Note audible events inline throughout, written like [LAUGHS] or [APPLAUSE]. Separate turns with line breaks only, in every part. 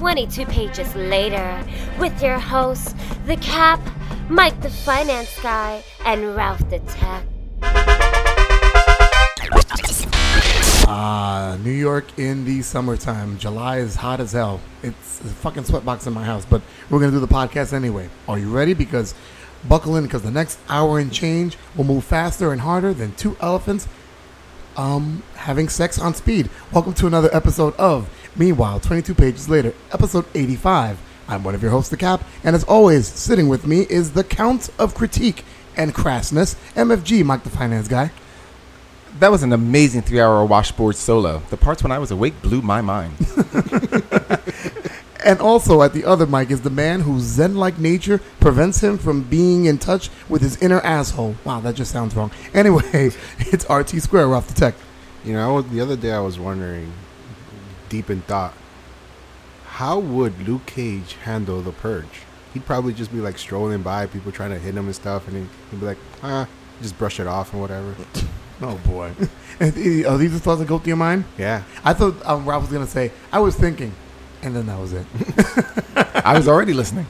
22 pages later with your hosts, The Cap, Mike the Finance Guy, and Ralph the Tech.
Ah, New York in the summertime. July is hot as hell. It's a fucking sweatbox in my house, but we're gonna do the podcast anyway. Are you ready? Because buckle in, because the next hour and change will move faster and harder than two elephants um having sex on speed. Welcome to another episode of Meanwhile, 22 pages later, episode 85. I'm one of your hosts, The Cap, and as always, sitting with me is the Count of Critique and Crassness, MFG, Mike the Finance Guy.
That was an amazing three-hour washboard solo. The parts when I was awake blew my mind. [LAUGHS] [LAUGHS]
And also at the other mic is the man whose zen-like nature prevents him from being in touch with his inner asshole. Wow, that just sounds wrong. Anyway, [LAUGHS] it's RT Square off the tech.
You know, the other day I was wondering, deep in thought, how would Luke Cage handle the purge? He'd probably just be like strolling by, people trying to hit him and stuff, and he'd be like, ah, just brush it off and whatever. [LAUGHS]
Oh boy. [LAUGHS] Are these the thoughts that go through your mind?
Yeah.
I thought um, Ralph was gonna say, I was thinking, and then that was it. [LAUGHS]
I was already listening.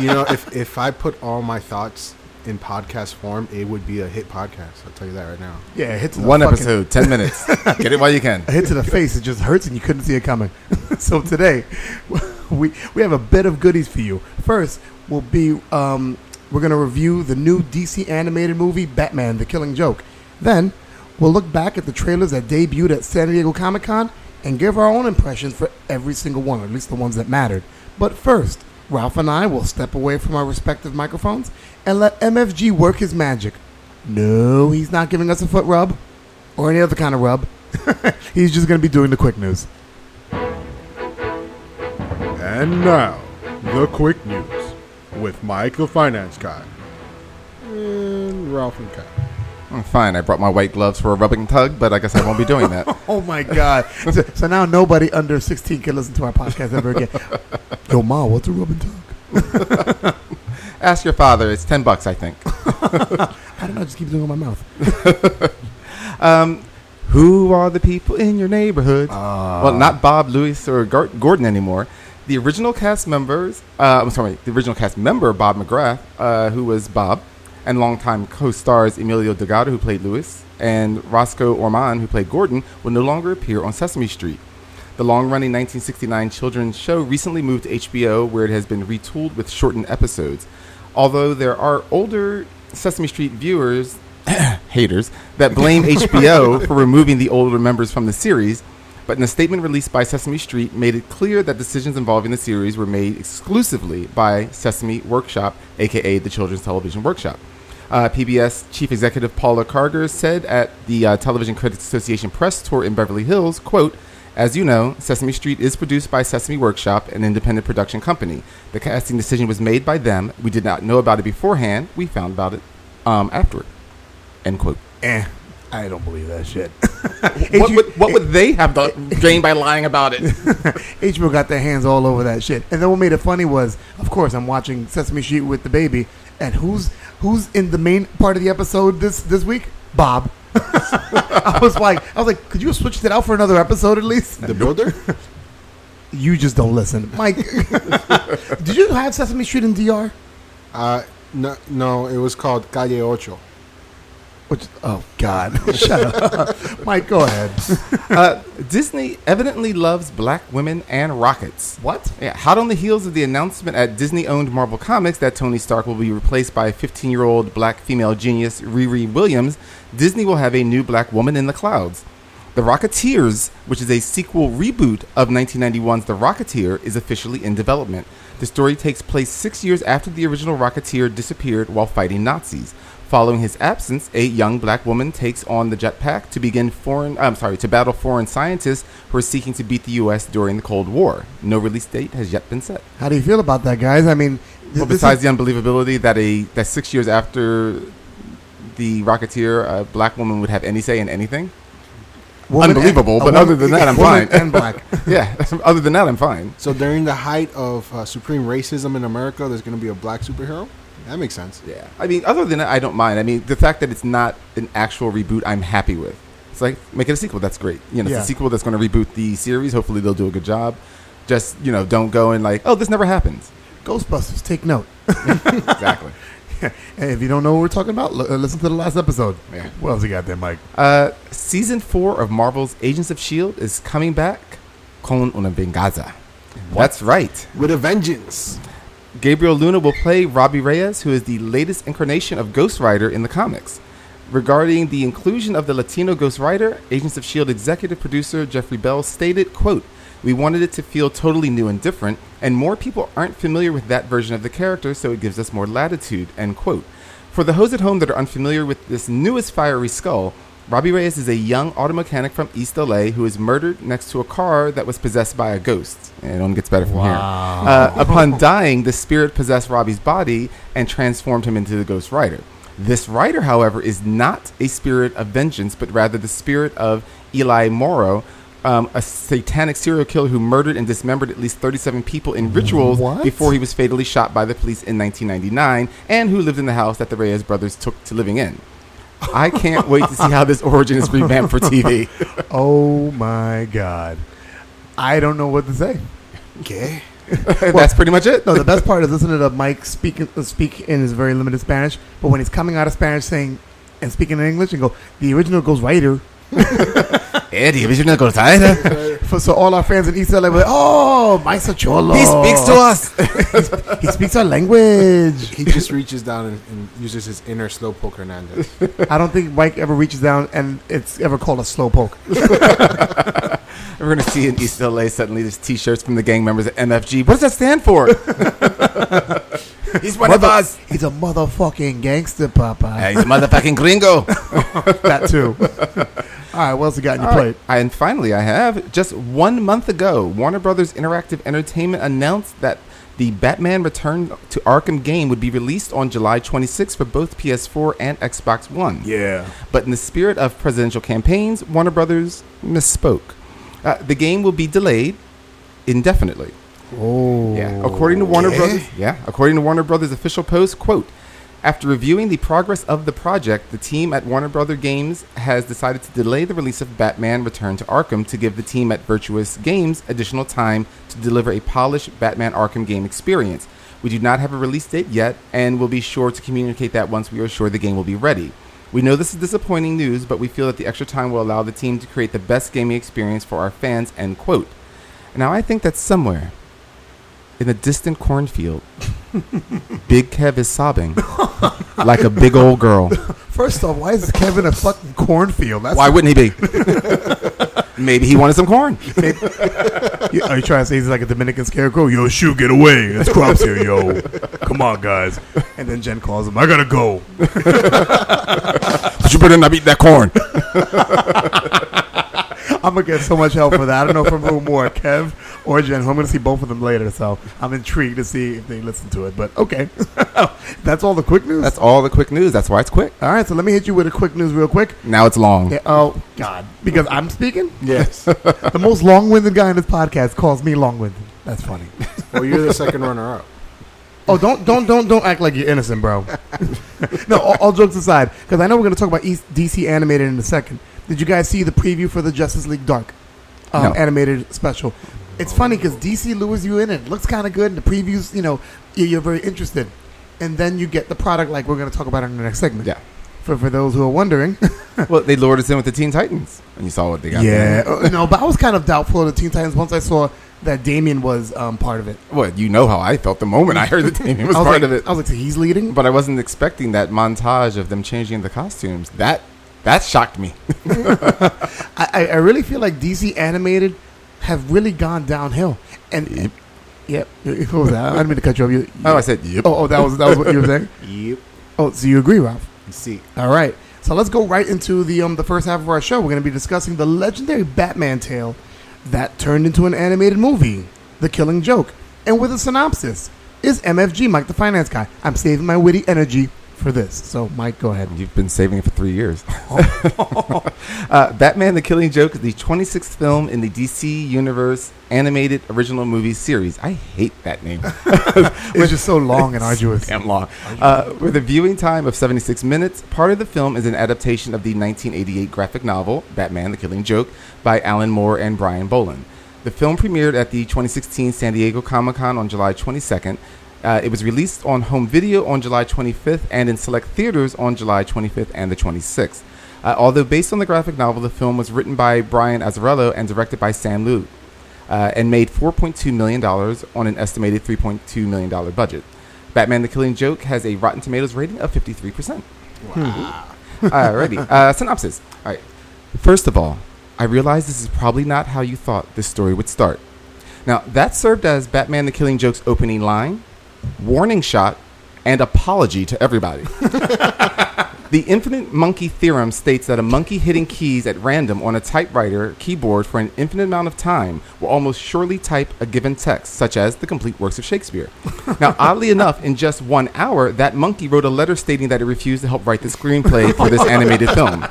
you know, if, if I put all my thoughts in podcast form, it would be a hit podcast. I'll tell you that right now.
Yeah, a hit to the
One
fucking-
episode, ten minutes. [LAUGHS] Get it while you can.
A hit to the face, it just hurts and you couldn't see it coming. [LAUGHS] so today, [LAUGHS] we we have a bit of goodies for you. First, will be um, we're gonna review the new DC animated movie Batman: The Killing Joke. Then we'll look back at the trailers that debuted at San Diego Comic Con and give our own impressions for every single one, or at least the ones that mattered. But first, Ralph and I will step away from our respective microphones and let MFG work his magic. No, he's not giving us a foot rub or any other kind of rub. [LAUGHS] He's just going to be doing the quick news.
And now, the quick news with Mike the Finance Guy and Ralph and Cat.
Oh, fine, I brought my white gloves for a rubbing tug, but I guess I won't be doing that. [LAUGHS]
Oh my God! [LAUGHS] so, so now nobody under 16 can listen to our podcast ever again. Yo, Ma, what's a rubbing tug?
Ask your father. It's ten bucks, I think. [LAUGHS]
I don't know. Just keep doing it with my mouth. [LAUGHS]
Um, who are the people in your neighborhood?
Uh,
well, not Bob, Lewis, or Gar- Gordon anymore. The original cast members, uh, I'm sorry, the original cast member, Bob McGrath, uh, who was Bob, and longtime co-stars Emilio Delgado, who played Lewis, and Roscoe Orman, who played Gordon, will no longer appear on Sesame Street. The long-running 1969 children's show recently moved to HBO, where it has been retooled with shortened episodes. Although there are older Sesame Street viewers, [COUGHS] haters, that blame [LAUGHS] HBO for removing the older members from the series, but in a statement released by Sesame Street, made it clear that decisions involving the series were made exclusively by Sesame Workshop, aka the Children's Television Workshop. Uh, PBS Chief Executive Paula Kerger said at the uh, Television Critics Association press tour in Beverly Hills, quote, as you know, Sesame Street is produced by Sesame Workshop, an independent production company. The casting decision was made by them. We did not know about it beforehand. We found about it um, afterward. End quote.
eh, I don't believe that shit. [LAUGHS]
What would, what would they have gained [LAUGHS] by lying about it? [LAUGHS]
HBO got their hands all over that shit. And then what made it funny was, of course, I'm watching Sesame Street with the baby, and who's who's in the main part of the episode this this week? Bob. [LAUGHS] I was like, I was like, could you have switched it out for another episode at least?
The builder?
You just don't listen, Mike. [LAUGHS] did you have Sesame Street in DR?
uh, no, no, it was called Calle Ocho.
Which, oh God, [LAUGHS] shut up, [LAUGHS] Mike. Go ahead. [LAUGHS]
uh, Disney evidently loves black women and rockets.
What?
Yeah, hot on the heels of the announcement at Disney owned Marvel Comics that Tony Stark will be replaced by 15 year old black female genius Riri Williams, Disney will have a new black woman in the clouds. The Rocketeers, which is a sequel reboot of 1991's The Rocketeer, is officially in development. The story takes place six years after the original Rocketeer disappeared while fighting Nazis. Following his absence, a young black woman takes on the jetpack to begin foreign. I'm sorry, to battle foreign scientists who are seeking to beat the U.S. during the Cold War. No release date has yet been set.
How do you feel about that, guys? I mean, th-
Well, besides
is-
the unbelievability that a that six years after the Rocketeer, a black woman would have any say in anything.
woman
unbelievable,
a
but
woman-
other than that, I'm fine.
And black. [LAUGHS]
yeah, [LAUGHS] other than that, I'm fine.
So during the height of uh, supreme racism in America, there's going to be a black superhero? That makes sense.
Yeah, I mean, other than that, I don't mind. I mean, the fact that it's not an actual reboot, I'm happy with. It's like make it a sequel. That's great. You know,
Yeah.
it's a sequel that's going to reboot the series. Hopefully, they'll do a good job. Just you know, don't go and like, oh, this never happens.
Ghostbusters, take note. [LAUGHS] [LAUGHS]
exactly.
And if you don't know what we're talking about, l- uh, listen to the last episode.
Yeah.
What else you got there, Mike?
Uh, season four of Marvel's Agents of Shield is coming back con una venganza. That's right.
With a vengeance.
Gabriel Luna will play Robbie Reyes, who is the latest incarnation of Ghost Rider in the comics. Regarding the inclusion of the Latino Ghost Rider, Agents of S.H.I.E.L.D. Executive producer Jeffrey Bell stated, quote, We wanted it to feel totally new and different, and more people aren't familiar with that version of the character, so it gives us more latitude, end quote. For the hoes at home that are unfamiliar with this newest fiery skull, Robbie Reyes is a young auto mechanic from East LA who is murdered next to a car that was possessed by a ghost. And it only gets better from here. Uh, upon [LAUGHS] dying, the spirit possessed Robbie's body and transformed him into the Ghost Rider. This rider, however, is not a spirit of vengeance, but rather the spirit of Eli Morrow, um, a satanic serial killer who murdered and dismembered at least 37 people in rituals
What?
before he was fatally shot by the police in 1999, and who lived in the house that the Reyes brothers took to living in. I can't wait to see how this origin is revamped for TV. [LAUGHS]
Oh my God. I don't know what to say.
Okay. [LAUGHS]
That's pretty much it.
No, the best part is listening to Mike speak uh, speak in his very limited Spanish, but when he's coming out of Spanish saying and speaking in English and go, the original goes rider. [LAUGHS]
the original Ghost Rider.
For, so all our fans in East LA were like, oh, Mike Cholo.
He speaks to us. [LAUGHS]
He speaks our language.
He just reaches down and, and uses his inner Slowpoke Hernandez.
I don't think Mike ever reaches down and it's ever called a slow poke. [LAUGHS]
We're going to see in East LA suddenly there's t shirts from the gang members at MFG. What does that stand for? [LAUGHS] He's one of us.
He's a motherfucking gangster, Papa.
Yeah, he's a motherfucking gringo.
That too. All right, what else you got in your
All
plate?
right. And finally, I have just one month ago, Warner Brothers Interactive Entertainment announced that the Batman Return to Arkham game would be released on July 26th for both PS4 and Xbox One.
Yeah.
But in the spirit of presidential campaigns, Warner Brothers misspoke. Uh, the game will be delayed indefinitely.
Oh.
Yeah. According to Warner. Brothers, yeah, according to Warner Brothers official post, quote, after reviewing the progress of the project, the team at Warner Brother Games has decided to delay the release of Batman Return to Arkham to give the team at Virtuos Games additional time to deliver a polished Batman Arkham game experience. We do not have a release date yet and will be sure to communicate that once we are sure the game will be ready. We know this is disappointing news, but we feel that the extra time will allow the team to create the best gaming experience for our fans, end quote. Now I think that somewhere in a distant cornfield, [LAUGHS] Big Kev is sobbing [LAUGHS] like a big old girl.
First off, why is Kevin a fucking cornfield? That's
Why wouldn't he be? [LAUGHS] Maybe he wanted some corn.
You- Are you trying to say he's like a Dominican scarecrow? Yo, shoot, get away. There's crops here, yo. Come on, guys. And then Jen calls him, I gotta go.
But you better not eat that corn.
I'm gonna get so much help for that. I don't know from who more, Kev or Jen. I'm gonna see both of them later, so I'm intrigued to see if they listen to it. But okay. [LAUGHS] That's all the quick news?
That's all the quick news. That's why it's quick.
all right, so let me hit you with a quick news real quick.
Now it's long.
Yeah, oh, God. Because I'm speaking?
yes. [LAUGHS]
The most long winded guy in this podcast calls me long winded. That's funny. [LAUGHS]
Well, you're the second runner up.
Oh, don't don't don't don't act like you're innocent, bro. no, all, all jokes aside, because I know we're going to talk about East DC animated in a second. Did you guys see the preview for the Justice League Dark um,
No.
animated special? It's funny because DC lures you in. and It looks kind of good. And the previews, you know, you- you're very interested, and then you get the product like we're going to talk about in the next segment.
Yeah.
For for those who are wondering, [LAUGHS]
Well, they lured us in with the Teen Titans, and you saw what they got.
yeah,
there.
uh, no, but I was kind of doubtful of the Teen Titans once I saw that Damien was um, part of it.
Well, you know how I felt the moment I heard that Damien was, [LAUGHS]
was
part
like,
of it.
I was like, so he's leading.
But I wasn't expecting that montage of them changing the costumes. That that shocked me. [LAUGHS]
I- I really feel like DC animated have really gone downhill. And
Yep.
yep, what was that? I didn't mean to cut you off. You,
Oh, I said, yep.
oh, oh, that was that was what you were saying. [LAUGHS]
Yep.
Oh, so you agree, Ralph?
See.
All right. So let's go right into the um the first half of our show. We're going to be discussing the legendary Batman tale that turned into an animated movie, The Killing Joke. And with a synopsis, is MFG Mike the Finance Guy? I'm saving my witty energy for this. So, Mike, go ahead.
You've been saving it for three years. [LAUGHS] [LAUGHS] uh, Batman the Killing Joke is the 26th film in the DC Universe animated original movie series. I hate that name. [LAUGHS]
It's just so long and arduous.
Damn long. Uh, with a viewing time of 76 minutes, part of the film is an adaptation of the 1988 graphic novel, Batman the Killing Joke, by Alan Moore and Brian Bolland. The film premiered at the 2016 San Diego Comic Con on July 22nd. Uh, it was released on home video on July 25th and in select theaters on July 25th and the 26th. Uh, although based on the graphic novel, the film was written by Brian Azzarello and directed by Sam Liu, uh, and made 4.2 million dollars on an estimated 3.2 million dollar budget. Batman: The Killing Joke has a Rotten Tomatoes rating of 53 percent. Wow. [LAUGHS] Alrighty. Uh, synopsis. All right. First of all, I realize this is probably not how you thought this story would start. Now, that served as Batman the Killing Joke's opening line, warning shot, and apology to everybody. [LAUGHS] the infinite monkey theorem states that a monkey hitting keys at random on a typewriter keyboard for an infinite amount of time will almost surely type a given text, such as the complete works of Shakespeare. now, [LAUGHS] oddly enough, in just one hour, that monkey wrote a letter stating that it refused to help write the screenplay for this [LAUGHS] animated film.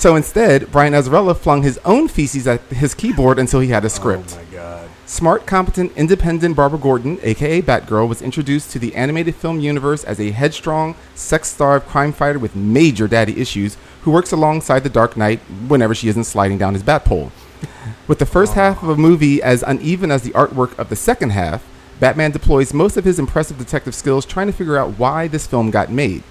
So instead, Brian Azzarello flung his own feces at his keyboard until he had a script. Smart, competent, independent Barbara Gordon, aka Batgirl, was introduced to the animated film universe as a headstrong, sex starved crime fighter with major daddy issues who works alongside the Dark Knight whenever she isn't sliding down his bat pole. With the first half of a movie as uneven as the artwork of the second half, Batman deploys most of his impressive detective skills trying to figure out why this film got made.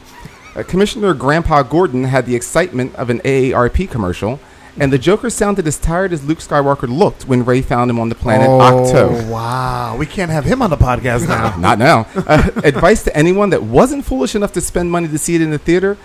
Uh, Commissioner Grandpa Gordon had the excitement of an AARP commercial, and the Joker sounded as tired as Luke Skywalker looked when Rey found him on the planet Ahch-To.
Oh, wow. We can't have him on the podcast now. [LAUGHS]
Not now. Uh, advice to anyone that wasn't foolish enough to spend money to see it in the theater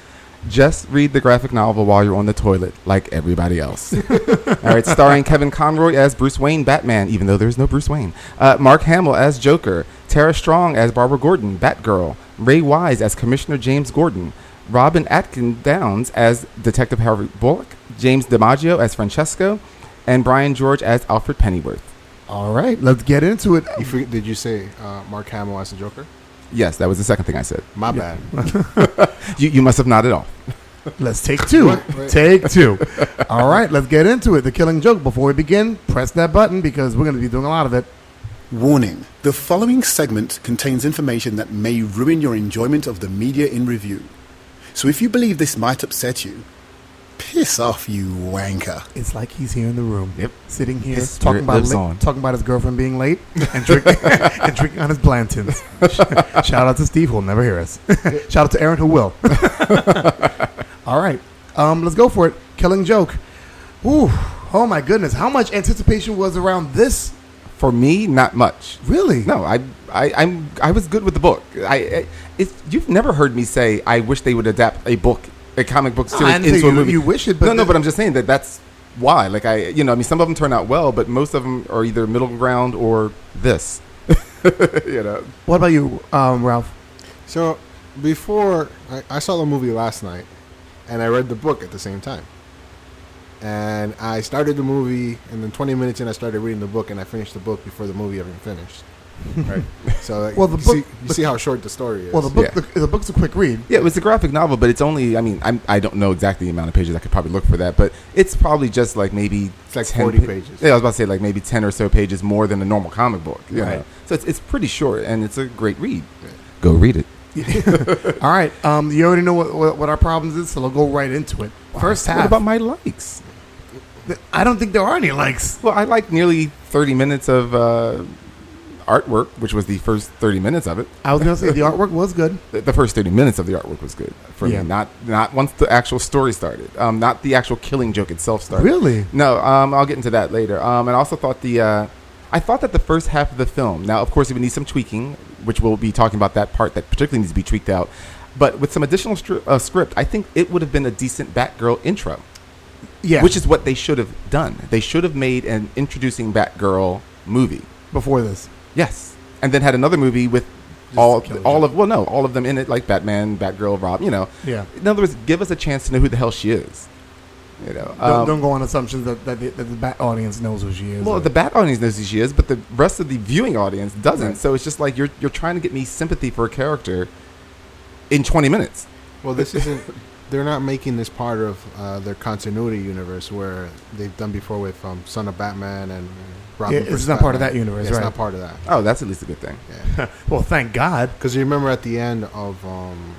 just read the graphic novel while you're on the toilet, like everybody else. [LAUGHS] All right, starring Kevin Conroy as Bruce Wayne Batman, even though there's no Bruce Wayne. Uh, Mark Hamill as Joker. Tara Strong as Barbara Gordon, Batgirl. Ray Wise as Commissioner James Gordon. Robin Atkin Downes as Detective Harvey Bullock. James DiMaggio as Francesco. And Brian George as Alfred Pennyworth.
All right, let's get into it.
You forget, did you say uh, Mark Hamill as the Joker?
Yes, that was the second thing I said.
My bad. [LAUGHS]
You, you must have nodded off.
Let's take two.
What? Wait.
Take two. [LAUGHS] All right, let's get into it. The killing joke. Before we begin, press that button because we're going to be doing a lot of it.
Warning The following segment contains information that may ruin your enjoyment of the media in review. So if you believe this might upset you, piss off, you wanker.
It's like he's here in the room.
Yep.
Sitting here
His
talking about
lives on.
talking about his girlfriend being late [LAUGHS] and drinking [LAUGHS] and drinking on his Blantons. [LAUGHS] Shout out to Steve who'll never hear us. Shout out to Aaron who will. All right. Um, let's go for it. Killing joke. Ooh. Oh my goodness. How much anticipation was around this?
For me, not much.
Really?
No, I, I, I'm, I was good with the book. I, I it's, you've never heard me say I wish they would adapt a book, a comic book
I
series
didn't
into a movie.
you wish it, but
no, no, but I'm just saying that that's why. Like I, you know, I mean, some of them turn out well, but most of them are either middle ground or this. [LAUGHS] you know,
What about you, um, Ralph?
So before I, I saw the movie last night, and I read the book at the same time. And I started the movie, and then 20 minutes in, I started reading the book, and I finished the book before the movie even finished. Right. So like,
Well, the
you,
book-
see, you see how short the story is.
Well, the book
Yeah.
the, the book's a quick read.
yeah, it was a graphic novel, but it's only. I mean, I'm, I don't know exactly the amount of pages. I could probably look for that, but it's probably just like maybe
It's like
10
40
pa-
pages.
Yeah, I was about to say like maybe ten or so pages more than a normal comic book. You
Right.
know? So it's it's pretty short, and it's a great read. Go read it. [LAUGHS]
All right. Um, you already know what, what, what our problems is, so we'll go right into it. First
What
half.
about my likes?
I don't think there are any likes.
Well, I like nearly 30 minutes of uh, artwork, which was the first 30 minutes of it.
I was gonna say the artwork was good. [LAUGHS]
The, the first 30 minutes of the artwork was good for
Yeah.
me. Not not once the actual story started. Um, not the actual killing joke itself started.
Really?
No. Um, I'll get into that later. Um, and I also thought the uh, I thought that the first half of the film. Now, of course, it would need some tweaking, which we'll be talking about that part that particularly needs to be tweaked out. But with some additional stri- uh, script, I think it would have been a decent Batgirl intro.
Yeah.
Which is what they should have done. They should have made an introducing Batgirl movie.
before this.
Yes, and then had another movie with
Just
all
to kill each
all
other.
of well, no, all of them in it, like Batman, Batgirl, Rob. You know,
Yeah.
in other words, give us a chance to know who the hell she is. You know,
Don't,
um,
don't go on assumptions that, that, the, that the bat audience knows who she is.
well,
or-
the Bat audience knows who she is, but the rest of the viewing audience doesn't.
Right.
So it's just like you're you're trying to get me sympathy for a character in 20 minutes.
Well, this isn't. They're not making this part of uh, their continuity universe where they've done before with um, Son of Batman and Robin.
Yeah, it's
versus
not part of that universe,
Yeah, it's
right.
not part of that.
Oh, that's at least a good thing.
Yeah. [LAUGHS]
well, thank God.
Because you remember at the end of um,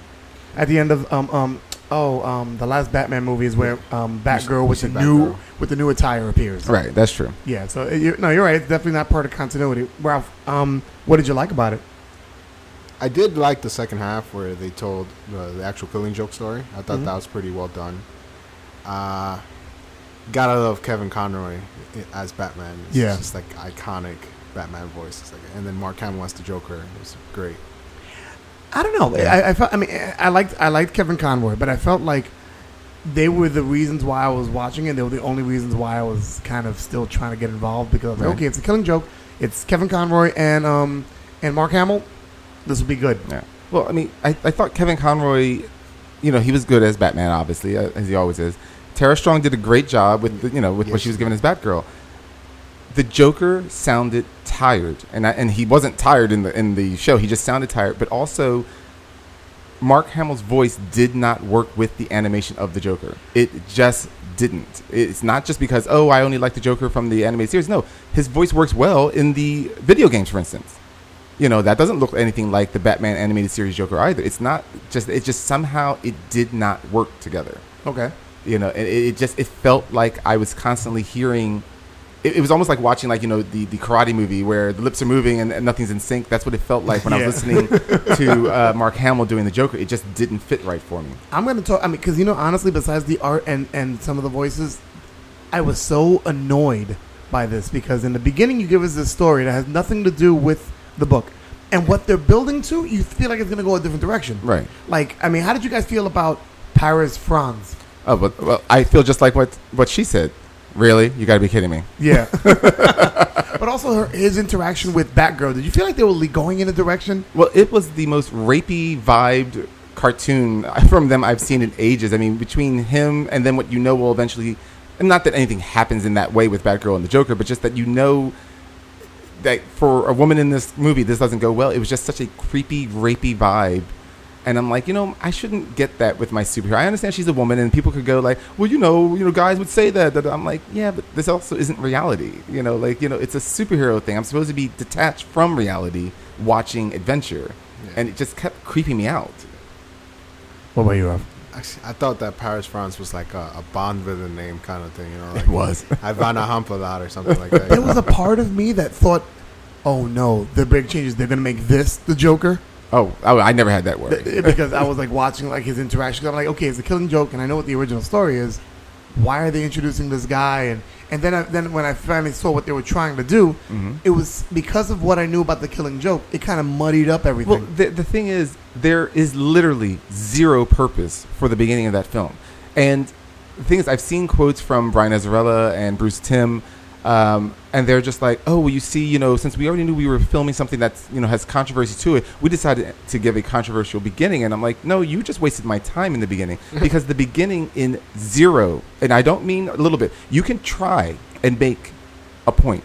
At the end of um um oh, um, the last Batman movie is where um, Batgirl with the
see
new with the new attire appears.
Right, that's true.
Yeah. So uh, you no, you're right. It's definitely not part of continuity. Ralph, um, what did you like about it?
I did like the second half where they told uh, the actual Killing Joke story. I thought
Mhm.
that was pretty well done. Uh, gotta love Kevin Conroy as Batman. It's
Yeah.
just like iconic Batman voice. It's like, and then Mark Hamill as the Joker. It was great.
I don't know. I, I felt. I mean, I liked. I liked Kevin Conroy, but I felt like they were the reasons why I was watching it. They were the only reasons why I was kind of still trying to get involved because I was like, okay, it's a Killing Joke. It's Kevin Conroy and um and Mark Hamill. This will be good.
Yeah. Well, I mean, I, I thought Kevin Conroy, you know, he was good as Batman, obviously, uh, as he always is. Tara Strong did a great job with, the, you know, with what she was given as Batgirl. The Joker sounded tired, and I, and he wasn't tired in the in the show. He just sounded tired, but also. Mark Hamill's voice did not work with the animation of the Joker. It just didn't. It's not just because oh I only like the Joker from the animated series. No, his voice works well in the video games, for instance you know that doesn't look anything like the Batman animated series Joker either. It's not just it just somehow it did not work together.
Okay.
You know, and it, it just it felt like I was constantly hearing. It, it was almost like watching like you know the the karate movie where the lips are moving and, and nothing's in sync. That's what it felt like when I was listening to [LAUGHS] uh, Mark Hamill doing the Joker. It just didn't fit right for me.
I'm gonna talk. I mean, because you know, honestly, besides the art and and some of the voices, I was so annoyed by this because in the beginning you give us this story that has nothing to do with the book, and what they're building to, you feel like it's gonna go a different direction.
Right.
Like, I mean, how did you guys feel about Paris Franz?
Oh, but well, I feel just like what what she said. Really, you got to be kidding me.
Yeah. [LAUGHS] but also her, his interaction with Batgirl. Did you feel like they were going in a direction?
Well, it was the most rapey vibed cartoon [LAUGHS] from them I've seen in ages. I mean, between him and then what you know will eventually, and not that anything happens in that way with Batgirl and the Joker, but just that you know that for a woman in this movie, this doesn't go well. It was just such a creepy, rapey vibe. And I'm like, you know, I shouldn't get that with my superhero. I understand she's a woman, and people could go like, well, you know, you know, guys would say that. that. I'm like, yeah, but this also isn't reality. You know, like, you know, it's a superhero thing. I'm supposed to be detached from reality, watching adventure, and it just kept creeping me out.
What about you, Rob?
Actually, I thought that Paris Franz was like a, a Bond villain name kind of thing. You know, like
It was.
Ivana Humpalot or something like that.
There was a part of me that thought, "Oh no, the big changes. They're gonna make this the Joker."
Oh, oh I never had that worry.
Because I was like watching like his interaction. I'm like, okay, it's a killing joke, and I know what the original story is. Why are they introducing this guy? And and then I, then when I finally saw what they were trying to do,
Mhm.
it was because of what I knew about the killing joke. It kind of muddied up everything.
Well, the, the thing is, there is literally zero purpose for the beginning of that film. And the thing is, I've seen quotes from Brian Azzarello and Bruce Timm, um, and they're just like, "Oh, well, you see, you know, since we already knew we were filming something that's you know has controversy to it, we decided to give a controversial beginning." And I'm like, "No, you just wasted my time in the beginning [LAUGHS] because the beginning in zero, and I don't mean a little bit. You can try and make a point,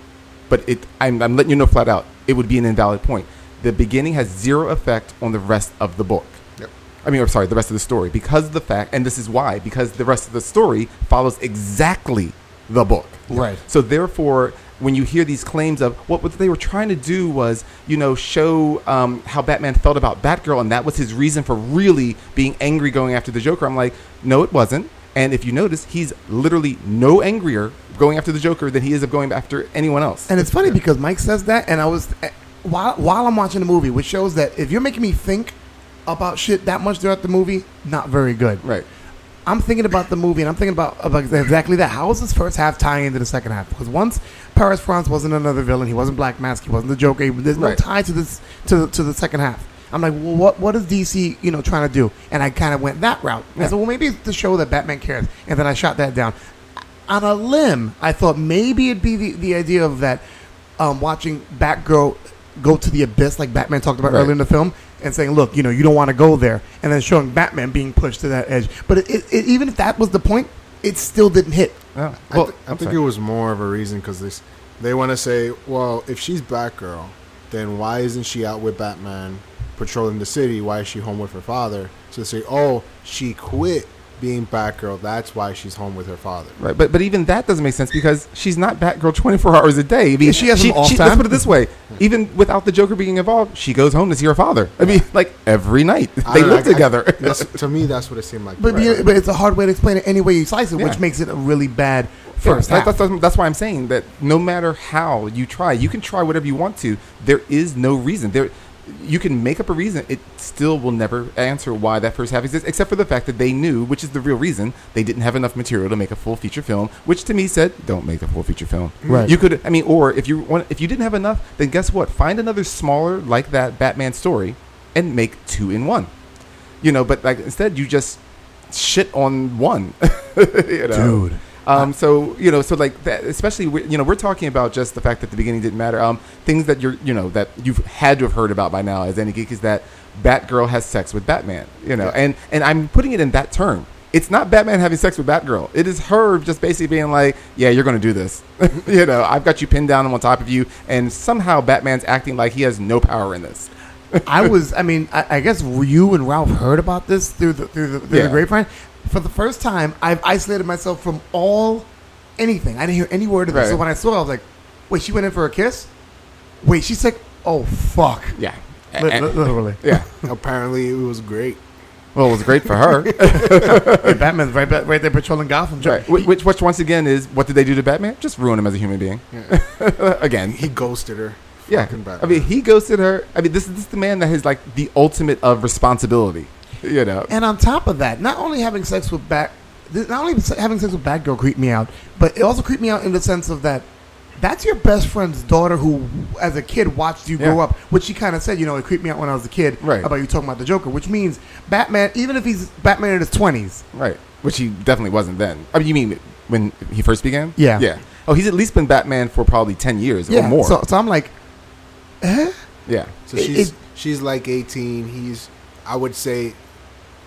but it I'm, I'm letting you know flat out it would be an invalid point the beginning has zero effect on the rest of the book i mean i'm sorry the rest of the story because of the fact and this is why because the rest of the story follows exactly the book.
Right.
so therefore when you hear these claims of what, what they were trying to do was you know show um, how batman felt about batgirl and that was his reason for really being angry going after the joker. I'm like no it wasn't. And if you notice he's literally no angrier going after the joker than he is of going after anyone else.
And it's funny because Mike says that, and I was eh, while while I'm watching the movie, which shows that if you're making me think about shit that much throughout the movie, not very good.
right
I'm thinking about the movie, and I'm thinking about, about exactly that. How does this first half tying into the second half? Because once Paris Franz wasn't another villain, he wasn't Black Mask, he wasn't the Joker. he- There's no
Right.
tie to this to to the second half. I'm like, well, what what is DC you know trying to do? And I kind of went that route. I said, well, maybe it's to show that Batman cares, and then I shot that down. On a limb, I thought maybe it'd be the, the idea of that um, watching Batgirl go to the abyss, like Batman talked about
Right.
earlier in the film, and saying, "Look, you know, you don't want to go there," and then showing Batman being pushed to that edge. But it, it, it, even if that was the point, it still didn't hit.
Oh,
I, th- I think it was more of a reason because they, they want to say, well, if she's Batgirl, then why isn't she out with Batman patrolling the city? Why is she home with her father? So they say, oh, she quit being Batgirl, that's why she's home with her father.
Right, but but even that doesn't make sense because she's not Batgirl [LAUGHS] twenty four hours a day. I mean,
Yeah, she has some off time.
Let's put it this way: even without the Joker being involved, she goes home to see her father. I mean, like every night
I
they
don't know,
live
I- I-
together. [LAUGHS]
that's- to me, that's what it seemed like.
But,
Right.
but it's a hard way to explain it any way you slice it, which makes it a really bad
Yeah,
first
that- that's, that's, that's why I'm saying that no matter how you try, you can try whatever you want to. There is no reason. There, you can make up a reason. It still will never answer why that first half exists, except for the fact that they knew, which is the real reason, they didn't have enough material to make a full feature film. Which to me said, don't make the full feature film.
Right.
You could, I mean, or if you want, if you didn't have enough, then guess what? Find another smaller like that Batman story, and make two in one. You know, but like instead, you just shit on one. [LAUGHS] you know?
Dude.
Um, so you know, so like that, especially we- you know, we're talking about just the fact that the beginning didn't matter. Um, things that you're, you know, that you've had to have heard about by now as any geek is that Batgirl has sex with Batman. You know, and and I'm putting it in that term. It's not Batman having sex with Batgirl. It is her just basically being like, "Yeah, you're going to do this." [LAUGHS] you know, I've got you pinned down on top of you, and somehow Batman's acting like he has no power in this.
I was, I mean, I, I guess you and Ralph heard about this through the through the, through
Yeah.
the grapevine. For the first time, I've isolated myself from all anything. I didn't hear any word of this.
Right.
So when I saw it, I was like, "Wait, she went in for a kiss? Wait, she's like, oh fuck,
Yeah,
Li- li- literally."
yeah. [LAUGHS]
Apparently, it was great.
Well, it was great for her. [LAUGHS]
Hey, Batman's right, right there patrolling Gotham.
Right. Which, which, which, once again, is what did they do to Batman? Just ruin him as a human being. [LAUGHS] again.
He ghosted her.
Yeah. I mean, he ghosted her. I mean, this is, this is the man that is like the ultimate of responsibility. You know.
And on top of that, not only having sex with Bat, not only having sex with bad girl creeped me out, but it also creeped me out in the sense of that that's your best friend's daughter who, as a kid, watched you grow
Yeah.
up. Which she kind of said, you know, it creeped me out when I was a kid
Right.
about you talking about the Joker. Which means Batman, even if he's Batman in his twenties,
Right. Which he definitely wasn't then. I mean, you mean when he first began?
Yeah.
Yeah. Oh, he's at least been Batman for probably 10 years
yeah.
or more.
So, so I'm like, eh?
yeah.
So
It-
she's
it-
she's like 18. He's, I would say,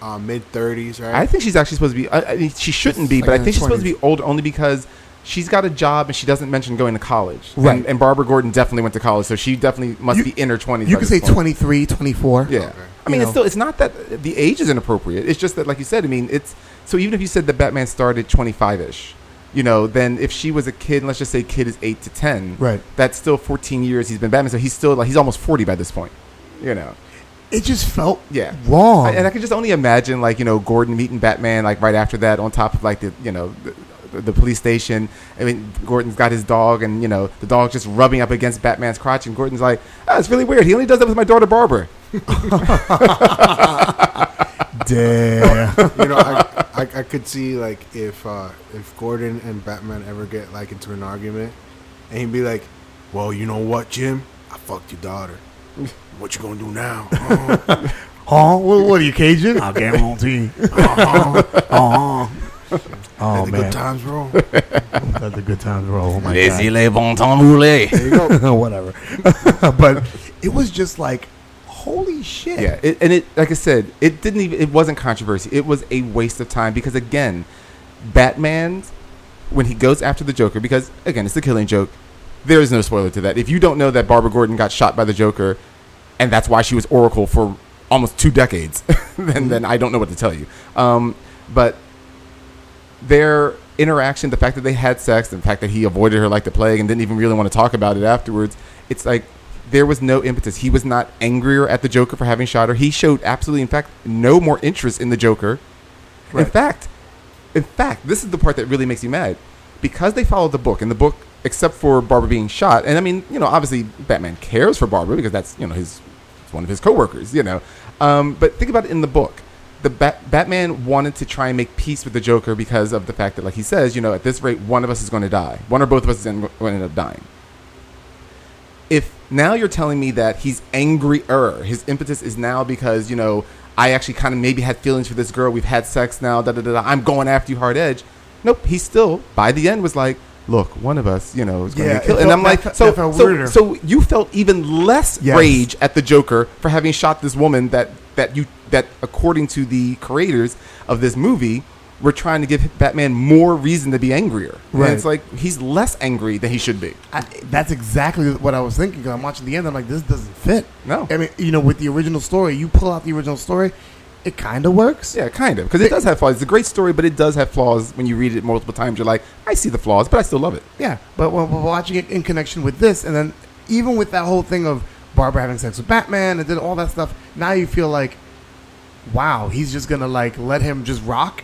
uh, mid 30s, right?
I think she's actually supposed to be. I, I mean, she shouldn't be,
Like
but I think
her
she's supposed to be older only because she's got a job and she doesn't mention going to college.
Right.
And, and Barbara Gordon definitely went to college, so she definitely must
You-
be in her 20s.
you
by
could say
point.
23, 24.
Yeah.
Okay.
I mean,
You
it's
know.
still it's not that the age is inappropriate. It's just that, like you said, I mean, it's so even if you said that Batman started twenty five ish, you know, then if she was a kid, and let's just say kid is eight to ten,
Right.
That's still fourteen years he's been Batman, so he's still like he's almost forty by this point, you know.
It just felt
Yeah.
wrong.
I- and I can just only imagine like you know Gordon meeting Batman like right after that on top of like the you know the, the police station. I mean Gordon's got his dog and you know the dog just rubbing up against Batman's crotch and Gordon's like, oh, it's really weird. He only does that with my daughter Barbara. [LAUGHS]
Damn.
you know, I, I, I could see like if uh, if Gordon and Batman ever get like into an argument, and he'd be like, "Well, you know what, Jim? I fucked your daughter. What you gonna do now?" [LAUGHS] Uh-huh.
Huh? What, what are you, Cajun? I guarantee. Uh-huh. Uh-huh. Oh,
Let the
man.
good times roll.
Let the good times roll. Oh, my God.
les bon temps roulés.
There you go. [LAUGHS]
whatever. [LAUGHS] but it was just like, holy shit.
Yeah, it, and it like I said, it didn't even it wasn't controversy. It was a waste of time because again, Batman when he goes after the Joker because again, it's the killing joke. There is no spoiler to that. If you don't know that Barbara Gordon got shot by the Joker and that's why she was Oracle for almost two decades, [LAUGHS] then then I don't know what to tell you. Um, but their interaction, the fact that they had sex, the fact that he avoided her like the plague and didn't even really want to talk about it afterwards, it's like there was no impetus. He was not angrier at the Joker for having shot her. He showed absolutely, in fact, no more interest in the Joker. In fact, in fact, this is the part that really makes me mad. Because they followed the book, and the book, except for Barbara being shot, and I mean, you know, obviously Batman cares for Barbara because that's, you know, his one of his coworkers, you know. Um, but think about it in the book. The Bat- Batman wanted to try and make peace with the Joker because of the fact that, like he says, you know, at this rate, one of us is going to die. One or both of us is going to end up dying. If now you're telling me that he's angrier, his impetus is now because, you know, I actually kind of maybe had feelings for this girl, we've had sex now, da da da, da I'm going after you hard edge. Nope, he still, by the end, was like, look, one of us, you know, is going to
Yeah,
get killed. And I'm like, so, so, so you felt even less
Yes.
rage at the Joker for having shot this woman that that you that according to the creators of this movie were trying to give Batman more reason to be angrier.
Right.
And it's like he's less angry than he should be.
I, that's exactly what I was thinking. I'm watching the end. I'm like, this doesn't fit.
No.
I mean, you know, with the original story, you pull out the original story. It kind of works.
Yeah, kind of, because it does have flaws. It's a great story, but it does have flaws. When you read it multiple times, you're like, I see the flaws, but I still love it.
Yeah, but when we're watching it in connection with this, and then even with that whole thing of Barbara having sex with Batman and then all that stuff, now you feel like, wow, he's just gonna like let him just rock.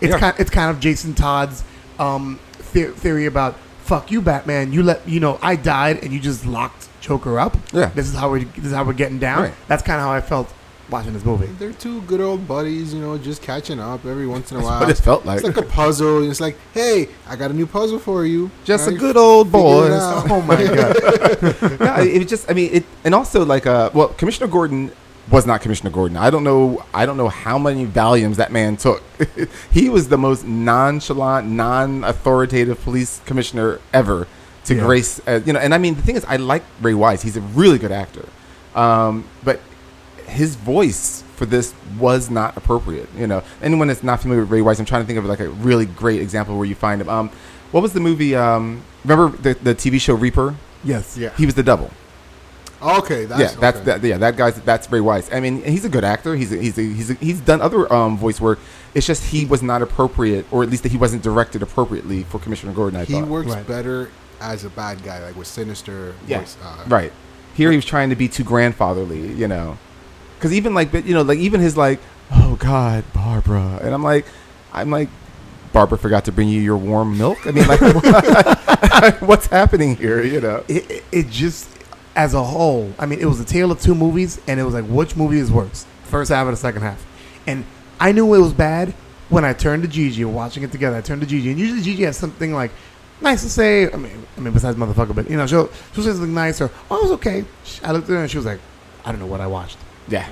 It's
Yeah.
kind, it's kind of Jason Todd's um, the- theory about fuck you, Batman. You let you know I died and you just locked Joker up.
Yeah.
this is how we this is how we're getting down.
Right.
That's kind of how I felt watching this movie.
They're two good old buddies, you know, just catching up every once in a [LAUGHS] while.
what it felt like.
It's like a puzzle. It's like, hey, I got a new puzzle for you.
Just a good old
figure it
boys.
out.
Oh my god! [LAUGHS]
no, it, just I mean it and also like uh well Commissioner Gordon was not Commissioner Gordon. I don't know I don't know how many volumes that man took. [LAUGHS] he was the most nonchalant, non-authoritative police commissioner ever to
Yeah.
grace uh, you know and I mean the thing is I like Ray Wise. He's a really good actor. Um, but his voice for this was not appropriate. You know, anyone that's not familiar with Ray Wise, I'm trying to think of like a really great example where you find him. Um, what was the movie? Um, remember the, the TV show Reaper?
yes,
Yeah.
He was the devil.
Okay, that's
yeah, that's
okay.
that. Yeah, that guy's that's Ray Wise. I mean, he's a good actor. He's a, he's a, he's a, he's done other um, voice work. It's just he was not appropriate, or at least that he wasn't directed appropriately for Commissioner Gordon. I
He
thought.
works
Right.
better as a bad guy, like with sinister.
Yeah,
voice, uh,
right. Here he was trying to be too grandfatherly, you know, because even like, you know, like even his like, oh God, Barbara, and I'm like, I'm like, Barbara forgot to bring you your warm milk. I mean, like, [LAUGHS] [LAUGHS] what's happening here? You know,
it, it, just as a whole i mean it was a tale of two movies and it was like which movie is worse first half or the second half? And i knew it was bad when i turned to gigi watching it together. I turned to gigi and usually gigi has something like nice to say. I mean i mean besides motherfucker but you know she'll, she'll say something nice or oh it was okay. I looked at her and she was like i don't know what i watched
yeah,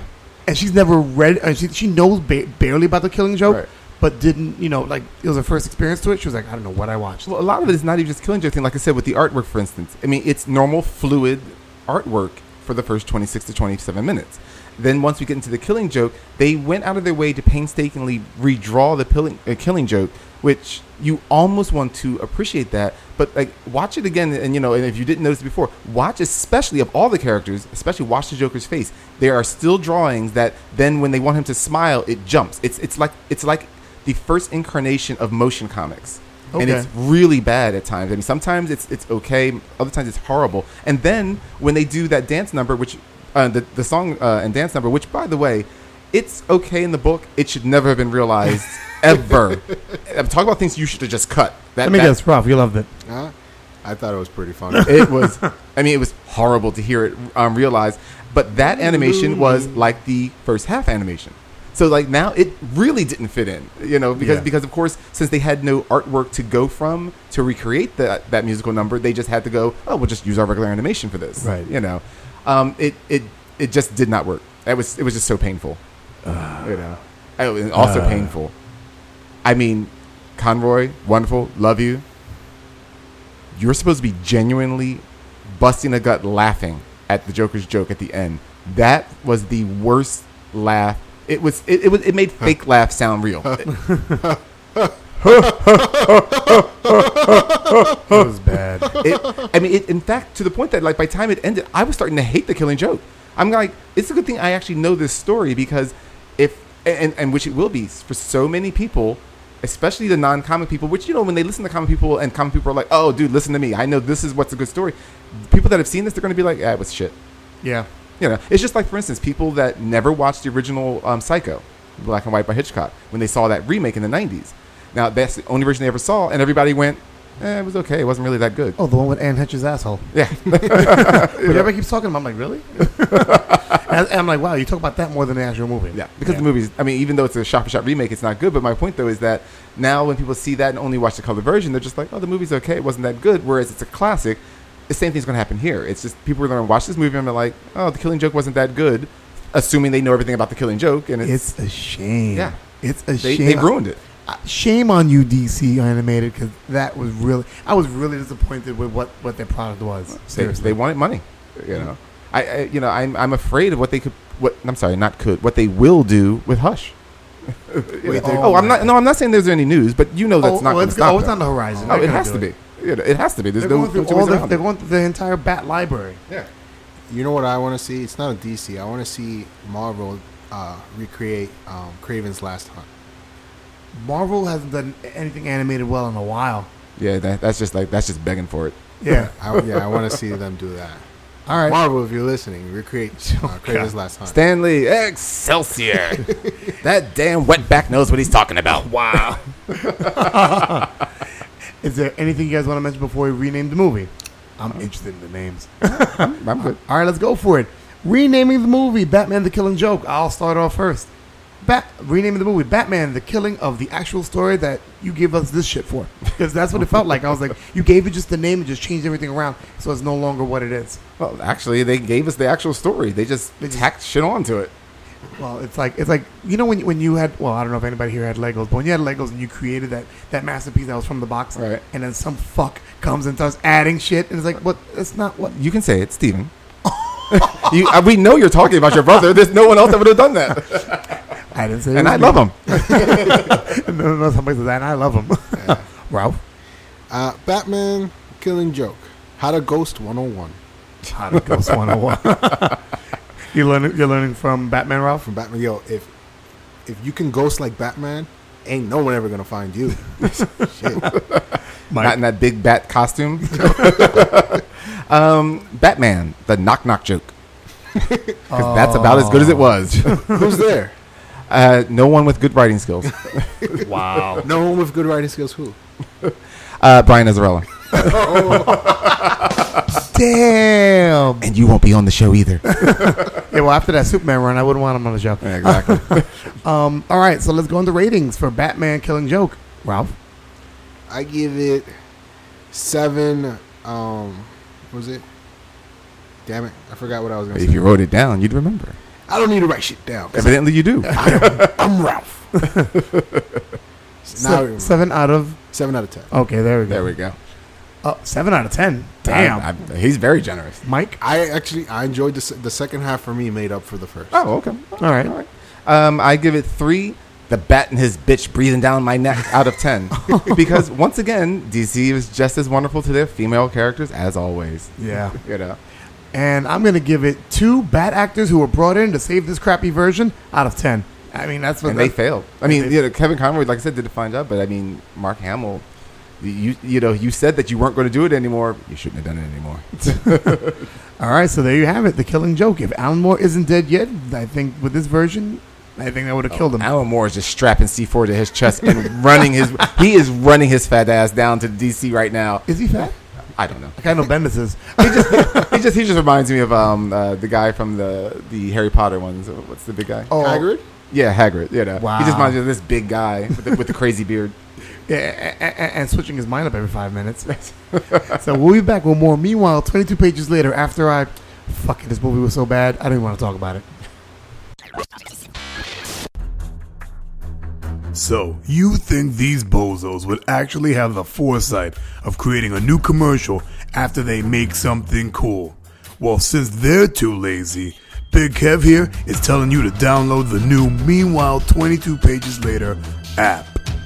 and she's never read and she, she knows ba- barely about the killing joke
Right.
but didn't you know like it was her first experience to it she was like i don't know what i watched
Well, a lot of it is not even just killing joke thing. Like I said, with the artwork, for instance, I mean, it's normal, fluid artwork for the first 26 to 27 minutes. Then once we get into the killing joke, they went out of their way to painstakingly redraw the pilling, uh, killing joke, which you almost want to appreciate that. But like, watch it again, and you know, and if you didn't notice it before, watch especially of all the characters, especially watch the Joker's face. There are still drawings that then, when they want him to smile, it jumps. It's it's like it's like the first incarnation of motion comics and it's really bad at times. I mean, sometimes it's it's okay, other times it's horrible. And then when they do that dance number, which uh, the the song uh, and dance number, which by the way, it's okay in the book. It should never have been realized [LAUGHS] ever. I'm talking about things you should have just cut. That,
let me
that-
guess Ralph, you loved it
Huh? I thought it was pretty funny. [LAUGHS]
It was. I mean, it was horrible to hear it um, realized. But that animation was like the first half animation. So like now it really didn't fit in, you know, because
Yeah.
because of course since they had no artwork to go from to recreate that that musical number, they just had to go, oh, we'll just use our regular animation for this,
Right.
You know, um, it it it just did not work. It was it was just so painful, you know, Oh, also
Uh.
painful. I mean, Conroy, wonderful, love you. You're supposed to be genuinely busting a gut laughing at the Joker's joke at the end. That was the worst laugh. It was it, it was it made fake [LAUGHS] laugh sound real.
it was bad
it, I mean, it, in fact, to the point that like by the time it ended, I was starting to hate the Killing Joke. I'm like, it's a good thing I actually know this story because if and and which it will be for so many people, especially the non-comic people. Which you know, when they listen to comic people and comic people are like, oh, dude, listen to me. I know this is what's a good story. People that have seen this, they're going to be like, yeah, it was shit.
yeah
You know, it's just like, for instance, people that never watched the original um, Psycho, black and white by Hitchcock, when they saw that remake in the '90s. Now that's the only version they ever saw, and everybody went, eh, "It was okay. It wasn't really that good."
oh the one with Anne Heche's asshole
Yeah, [LAUGHS]
But everybody keeps talking about. I'm like, really? [LAUGHS] and I'm like, wow, you talk about that more than the actual movie.
yeah. Because the movie's, I mean, even though it's a shot for shot remake, it's not good. But my point though is that now when people see that and only watch the color version, they're just like, "Oh, the movie's okay. It wasn't that good." Whereas it's a classic. The same thing's going to happen here. It's just people are going to watch this movie and they're like, "Oh, the Killing Joke wasn't that good," assuming they know everything about the Killing Joke, and it's,
It's a shame.
Yeah.
It's a
they,
shame.
they ruined it.
Shame on you, DC animated, because that was really. I was really disappointed with what what their product was.
They,
Seriously,
they wanted money. You know, I, I you know I'm I'm afraid of what they could. What I'm sorry, not could. What they will do with Hush. [LAUGHS]
Wait,
know, oh, I'm not. No, I'm not saying there's any news, but you know that's
oh,
not.
oh, it's,
stop
oh, it's on the horizon.
Oh, it
gonna
has to be. You know, it has to be. There's
They're
no,
going through
no
all the, they're going through the entire Bat library.
Yeah.
You know what I want to see? It's not a DC. I want to see Marvel uh, recreate um, Kraven's Last Hunt.
Marvel hasn't done anything animated well in a while.
Yeah, that, that's just like that's just begging for it.
Yeah. [LAUGHS]
I, yeah, I want to see them do that.
All right.
Marvel, if you're listening, recreate [LAUGHS] uh, Kraven's Last Hunt.
Stan Lee Excelsior. [LAUGHS] that damn wetback knows what he's talking about.
Wow. Is there anything you guys want to mention before we rename the movie? I'm interested in the names.
I'm good.
All right, let's go for it. Renaming the movie Batman the Killing Joke. I'll start off first. Bat renaming the movie Batman the Killing of the actual story that you gave us this shit for. Because that's what it felt like. I was like, [LAUGHS] you gave it just the name and just changed everything around so it's no longer what it is.
Well, actually, they gave us the actual story. They just
They just-
tacked shit onto it.
Well, it's like it's like you know when when you had well I don't know if anybody here had Legos, but when you had Legos and you created that that masterpiece that was from the box,
Right.
and then some fuck comes and starts adding shit, and it's like, what? That's not what.
You can say It's Steven. [LAUGHS] you, uh, we know you're talking about your brother. There's no one else that would have done that. [LAUGHS]
I didn't say.
And I love him.
no, no, no, somebody says that, and I love them. [LAUGHS] Ralph,
Uh, Batman Killing Joke. How to Ghost 101
how to Ghost 101. [LAUGHS] you learning? You're learning from Batman, Ralph.
from Batman. Yo, if if you can ghost like Batman, ain't no one ever gonna find you. [LAUGHS] Shit.
Not in that big bat costume. um, Batman, the knock knock joke. 'Cause that's about as good as it was.
Who's there?
Uh, no one with good writing skills. [LAUGHS]
Wow.
No one with good writing skills. Who? [LAUGHS]
Uh, Brian Azzarello. [LAUGHS]
Damn.
And you won't be on the show either.
Yeah. Well, after that Superman run, I wouldn't want him on the show.
Yeah, exactly.
Um. All right. So let's go into ratings for Batman Killing Joke. Ralph.
I give it seven. Um, what was it? Damn it! I forgot what I was gonna say.
if you wrote it down, you'd remember.
I don't need to write shit down.
Evidently, you do. [LAUGHS]
I'm Ralph. now,
Se- seven out of.
seven out of ten.
Okay, there we go.
There we go.
Oh, seven out of ten. Damn.
I- I- he's very generous.
Mike.
I actually I enjoyed the the second half for me made up for the first.
Oh, okay.
All right.
All right. Um, I give it three. The bat and his bitch breathing down my neck out of ten, [LAUGHS] because once again, DC is just as wonderful to their female characters as always.
Yeah.
You know,
And I'm gonna give it two bad actors who were brought in to save this crappy version out of ten. I mean, that's what
and they failed. I mean,
they-
you know, Kevin Conroy, like I said, did a fine job, but I mean, Mark Hamill, you you know, you said that you weren't going to do it anymore. You shouldn't have done it anymore. [LAUGHS]
All right, so there you have it, the Killing Joke. If Alan Moore isn't dead yet, I think with this version, I think that would have oh, killed him.
Alan Moore is just strapping C4 to his chest and running his. [LAUGHS] He is running his fat ass down to DC right now.
Is he fat?
I don't know.
I kind of know Bendis is.
He just he just he just reminds me of um uh, the guy from the the Harry Potter ones. What's the big guy?
Oh,
Hagrid.
Yeah, Hagrid. You know,
Wow.
he just reminds me of this big guy with the, with the crazy beard. [LAUGHS]
Yeah, a- a- a- and switching his mind up every five minutes. [LAUGHS] so we'll be back with more. Meanwhile, 22 pages later, after I. Fuck it, this movie was so bad, I don't even want to talk about it.
So, you think these bozos would actually have the foresight of creating a new commercial after they make something cool? Well, since they're too lazy, Big Kev here is telling you to download the new Meanwhile 22 Pages Later app.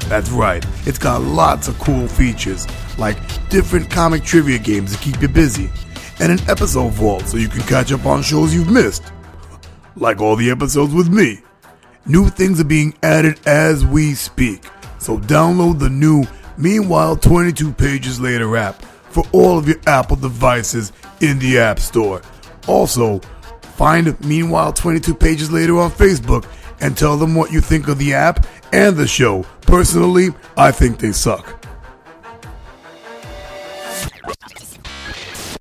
That's right, it's got lots of cool features, like different comic trivia games to keep you busy, and an episode vault so you can catch up on shows you've missed. Like all the episodes with me. New things are being added as we speak. So download the new Meanwhile 22 Pages Later app for all of your Apple devices in the App Store. Also, find Meanwhile 22 Pages Later on Facebook and tell them what you think of the app and the show. Personally, I think they suck.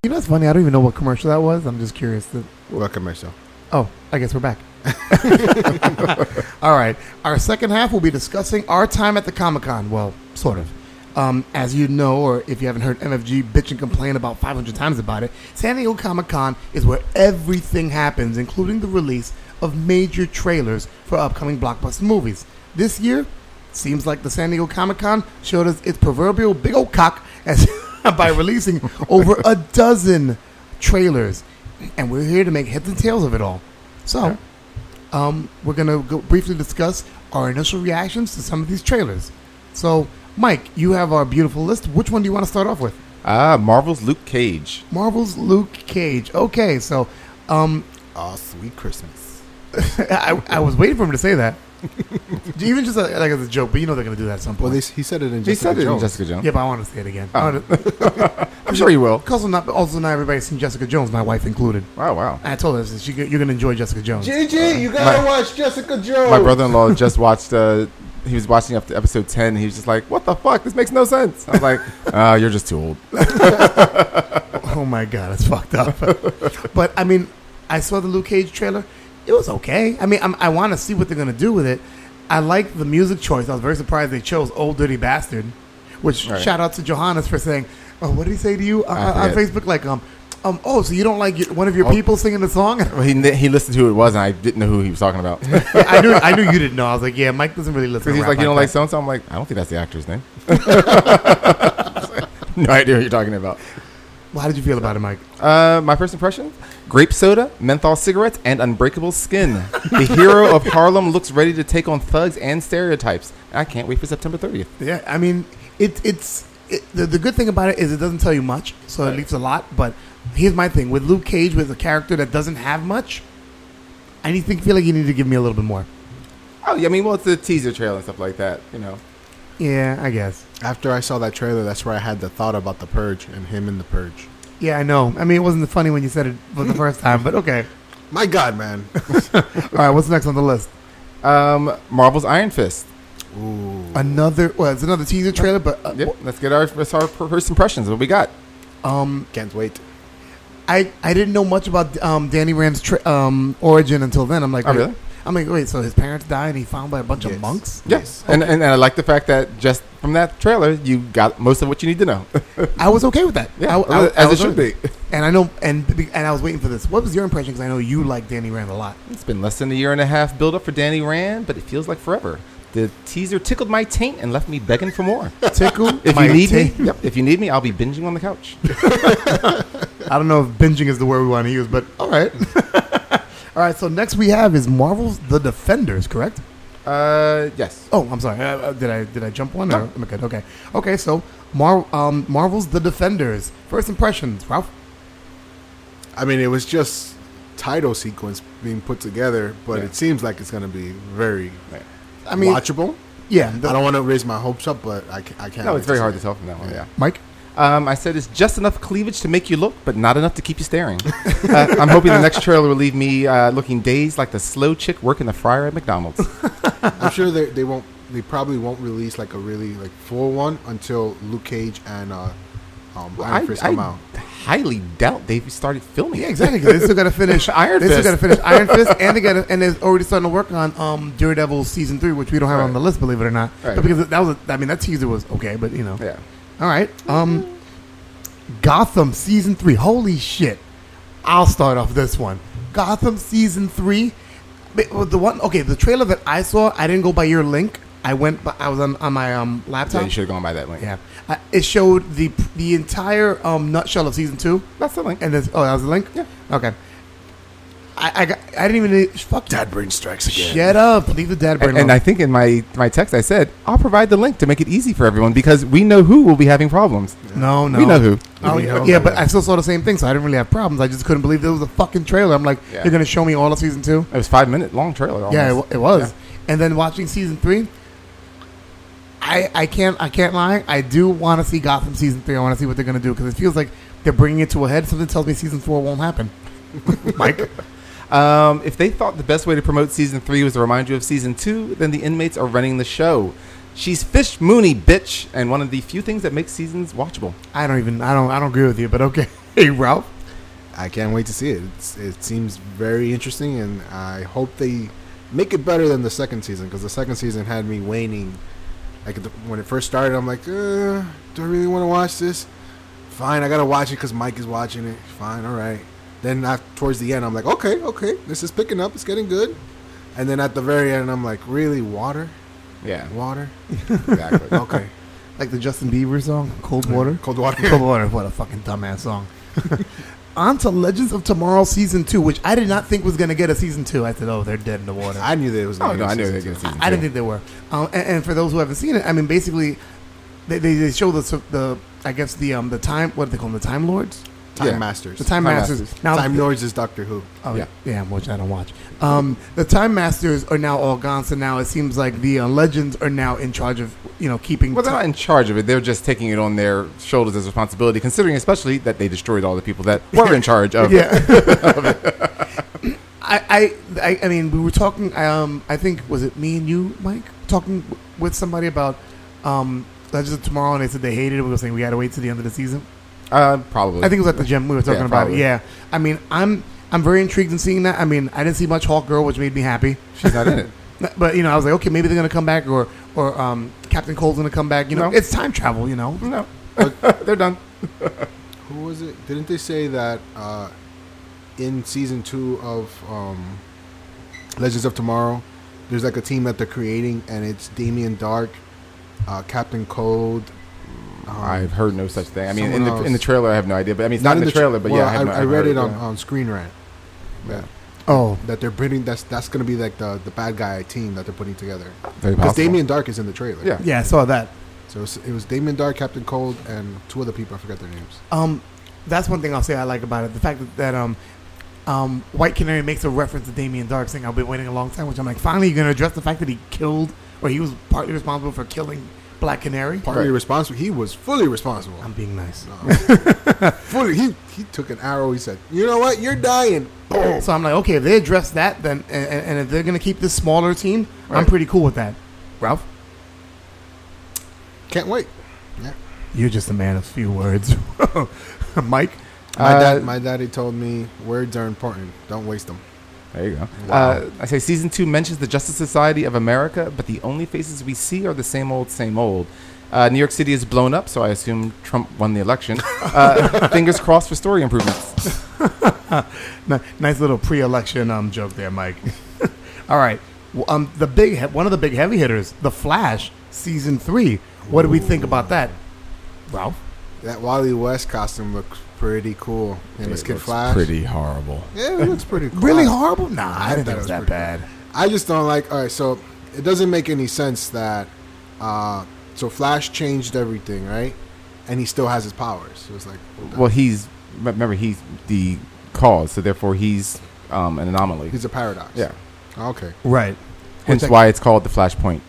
You know what's funny? I don't even know what commercial that was. I'm just curious. To,
Welcome myself.
oh, I guess we're back. [LAUGHS] All right. Our second half will be discussing our time at the Comic Con. Well, sort of. Um, as you know, or if you haven't heard MFG bitch and complain about 500 times about it, San Diego Comic Con is where everything happens, including the release of major trailers for upcoming blockbuster movies. This year, seems like the San Diego Comic Con showed us its proverbial big old cock as [LAUGHS] by releasing over a dozen trailers, and we're here to make heads and tails of it all. So, um, we're gonna briefly discuss our initial reactions to some of these trailers. So, Mike, you have our beautiful list. Which one do you want to start off with?
Ah, Marvel's Luke Cage.
Marvel's Luke Cage. Okay, so, um,
Oh, sweet Christmas. [LAUGHS]
I, I was waiting for him to say that. [LAUGHS] Even just uh like as a joke, but you know they're gonna do that at some point.
Well, they, he said it in
He
Jessica
said it in
Jones.
Jessica Jones.
yeah, but I want to say it again.
Oh.
I wanna- [LAUGHS]
I'm sure you will.
Also, not also not everybody's seen Jessica Jones, my wife included.
Wow, wow.
I told her she, you're gonna enjoy Jessica Jones.
JJ, you gotta watch Jessica Jones.
My brother-in-law just watched. Uh, he was watching up to episode ten. He was just like, "What the fuck? This makes no sense." I was like, "Ah, [LAUGHS] you're just too old."
Oh my god, it's fucked up. but I mean, I saw the Luke Cage trailer. It was okay. I mean, I'm, I want to see what they're gonna do with it. I like the music choice. I was very surprised they chose "Old Dirty Bastard," which
Right.
shout out to Johannes for saying, "Oh, what did he say to you uh, on. Facebook?" Like, um, um, oh, so you don't like your, one of your
Oh.
people singing the song? [LAUGHS]
Well, he he listened to who it was, and I didn't know who he was talking about. [LAUGHS]
I knew, I knew you didn't know. I was like, yeah, Mike doesn't really listen. To
he's like, you don't like so and so. I'm like, I don't think that's the actor's name. [LAUGHS] no idea what you're talking about.
Well, how did you feel about it, Mike?
Uh, my first impression: grape soda, menthol cigarettes, and unbreakable skin. the hero of Harlem looks ready to take on thugs and stereotypes. I can't wait for September 30th.
Yeah, I mean, it, it's it, the, the good thing about it is it doesn't tell you much, so it leaves a lot. But here's my thing with Luke Cage, with a character that doesn't have much. I need think feel like you need to give me a little bit more.
Oh, yeah, I mean, well, it's a teaser trailer and stuff like that. You know,
Yeah, I guess.
After I saw that trailer, that's where I had the thought about the Purge and him in the Purge.
Yeah, I know. I mean, it wasn't funny when you said it for the first time, but okay. [LAUGHS]
My God, man. [LAUGHS]
All right, what's next on the list?
um, Marvel's Iron Fist.
Ooh.
Another. Well, it's another teaser trailer, but uh,
Yep, let's get our, let's our first impressions. What we got?
um,
Can't wait.
I I didn't know much about um Danny Rand's tra- um origin until then. I'm like,
Oh, really?
I'm like, wait, so his parents died and he found by a bunch of monks?
Yes, and, and and I like the fact that just from that trailer, you got most of what you need to know.
I was okay with that.
Yeah,
I, I-
as
I
it should
okay.
be.
And I know, and and I was waiting for this. What was your impression? Because I know you like Danny Rand a lot.
It's been less than a year and a half build up for Danny Rand, but it feels like forever. The teaser tickled my taint and left me begging for more. [LAUGHS]
Tickle.
If
my
you need
taint.
me, yep. If you need me, I'll be binging on the couch. [LAUGHS]
I don't know if binging is the word we want to use, but all right. [LAUGHS] all right. So next we have is Marvel's The Defenders, correct?
Uh, yes.
Oh, I'm sorry. Uh, uh, did I did I jump one? No. Or, am good? Okay. Okay. So Mar- um, Marvel's The Defenders. First impressions, Ralph.
I mean, it was just title sequence being put together, but
Yeah.
it seems like it's going to be very
I mean,
watchable.
yeah. the-
I don't want to raise my hopes up, but I, I can't.
No, it's very hard
it.
to tell from that one. Yeah.
Mike.
Um, I said it's just enough cleavage to make you look, but not enough to keep you staring. [LAUGHS] uh, I'm hoping the next trailer will leave me uh, looking dazed like the slow chick working the fryer at McDonald's. [LAUGHS]
I'm sure they, they won't. They probably won't release like a really like full one until Luke Cage and uh, um, Iron
I,
Fist
I
come out.
highly doubt they've started filming.
Yeah, exactly. they still got [LAUGHS] to finish
Iron Fist.
They still got to finish Iron Fist, and they got and they're already starting to work on um, Daredevil season three, which we don't have on the list, believe it or not.
Right.
But because that was, a, I mean, that teaser was okay, but you know.
Yeah.
All right. Um, Gotham season three. Holy shit! I'll start off this one. Gotham season three. The one, okay, the trailer that I saw, I didn't go by your link. I went, by, I was on, on my um, laptop.
Yeah, you should have gone by that link.
Yeah, uh, it showed the the entire um, nutshell of season two.
That's the link.
And this, oh, that was the link.
Yeah.
Okay. I I, got, I didn't even fuck you.
Dad brain strikes again.
Shut up. Leave the dad brain
And, and
alone.
I think in my, my text I said I'll provide the link to make it easy for everyone because we know who will be having problems.
no, no.
We know who.
Oh,
We
yeah,
know
yeah,
who.
but I still saw the same thing, so I didn't really have problems. I just couldn't believe there was a fucking trailer. I'm like,
Yeah.
you're gonna show me all of season two?
It was five minute long trailer. Almost.
Yeah, it, wa- it was.
Yeah.
And then watching season three, I I can't I can't lie. I do want to see Gotham season three. I want to see what they're gonna do because it feels like they're bringing it to a head. Something tells me season four won't happen. [LAUGHS] Mike,
Um, if they thought the best way to promote season three was to remind you of season two, then the inmates are running the show. She's Fish Mooney, bitch, and one of the few things that makes seasons watchable.
I don't even I don't I don't agree with you, but okay. [LAUGHS] Hey, Ralph.
I can't wait to see it. It's, it seems very interesting, and I hope they make it better than the second season because the second season had me waning. Like the, when it first started, I'm like, uh, do I really want to watch this? Fine, I gotta watch it because Mike is watching it. Fine, all right. Then af towards the end, I'm like, okay, okay, this is picking up. It's getting good. And then at the very end, I'm like, really, water,
Yeah,
water?
exactly. [LAUGHS]
Okay,
Like the Justin Bieber song, Cold Water.
cold water.
Cold Water, what a fucking dumbass song. [LAUGHS] On to Legends of Tomorrow season two, which I did not think was gonna get a season two. I said, oh, they're dead in the water.
I knew that was.
Oh
gonna
no, I knew they were
two.
going to season
I didn't think they were. Um, and, and for those who haven't seen it, I mean, basically, they, they, they show the the I guess the um the time what do they call them the Time Lords
Time
Yeah.
Masters.
The Time,
Time
Masters.
Masters.
Now,
Time Lords is Doctor Who.
Oh
Yeah.
yeah, which I don't watch. Um, the Time Masters are now all gone, so now it seems like the uh, Legends are now in charge of you know keeping.
Well, they're not in charge of it. They're just taking it on their shoulders as responsibility, considering especially that they destroyed all the people that [LAUGHS] were in charge of. It.
Yeah. [LAUGHS] I, I, I, I mean, we were talking. Um, I think was it me and you, Mike, talking with somebody about um, Legends of Tomorrow, and they said they hated it. We were saying we had to wait to the end of the season.
Uh, probably.
I think it was at the gym we were talking
Yeah,
about it. Yeah. I mean, I'm I'm very intrigued in seeing that. I mean, I didn't see much Hawk Girl, which made me happy.
she's not in it. [LAUGHS]
But you know, I was like, okay, maybe they're gonna come back, or or um, Captain Cold's gonna come back. You know,
No.
it's time travel. You know,
No, they're done. [LAUGHS]
Who was it? Didn't they say that uh, in season two of um, Legends of Tomorrow, there's like a team that they're creating, and it's Damien Dark, uh, Captain Cold. Um,
I've heard no such thing. I mean, in the
else.
in the trailer, I have no idea. But I mean, it's not, in the,
tra-
trailer. But
well,
yeah, I, have no,
I,
I've
read
heard
it on,
yeah.
on Screen Rant. Yeah.
oh,
That they're putting that's that's gonna be like the, the bad guy team that they're putting together. Because
possible.
Damien Dark is in the trailer.
Yeah.
yeah, I saw that.
So it was, it was Damien Dark, Captain Cold, and two other people. I forget their names.
Um, that's one thing I'll say I like about it. The fact that, that um, um, White Canary makes a reference to Damien Dark, saying I've been waiting a long time. Which I'm like, finally, you're gonna address the fact that he killed, or he was partly responsible for killing Black Canary.
Partly
Right.
responsible. He was fully responsible.
I'm being nice. [LAUGHS]
fully. He he took an arrow. He said, "You know what? You're dying." Boom.
So I'm like, okay, if they address that, then and, and and if they're gonna keep this smaller team, I'm pretty cool with that. Ralph,
Can't wait. Yeah.
you're just a man of few words. [LAUGHS] Mike,
My
Uh,
dad, my daddy told me words are important. Don't waste them.
There you go.
Wow.
Uh, I say season two mentions the Justice Society of America, but the only faces we see are the same old, same old. Uh, New York City is blown up, so I assume Trump won the election. [LAUGHS] Uh, fingers crossed for story improvements. [LAUGHS]
Nice little pre-election um joke there, Mike. [LAUGHS] All right, Well, um, the big he- one of the big heavy hitters, The Flash, season three. What do we think about that, Ralph?
That Wally West costume looks pretty cool. And his
It
Kid
looks
Flash.
Pretty horrible.
Yeah, it looks pretty cool.
Really horrible? Nah, I,
I
didn't think it
it
was
was
that
pretty
bad.
I just don't like. All right, so it doesn't make any sense that. Uh, so Flash changed everything, right? And he still has his powers. So it's like,
Well, he's remember he's the cause, so therefore he's um, an anomaly.
he's a paradox.
yeah.
Okay.
Right.
Hence why it's called the Flashpoint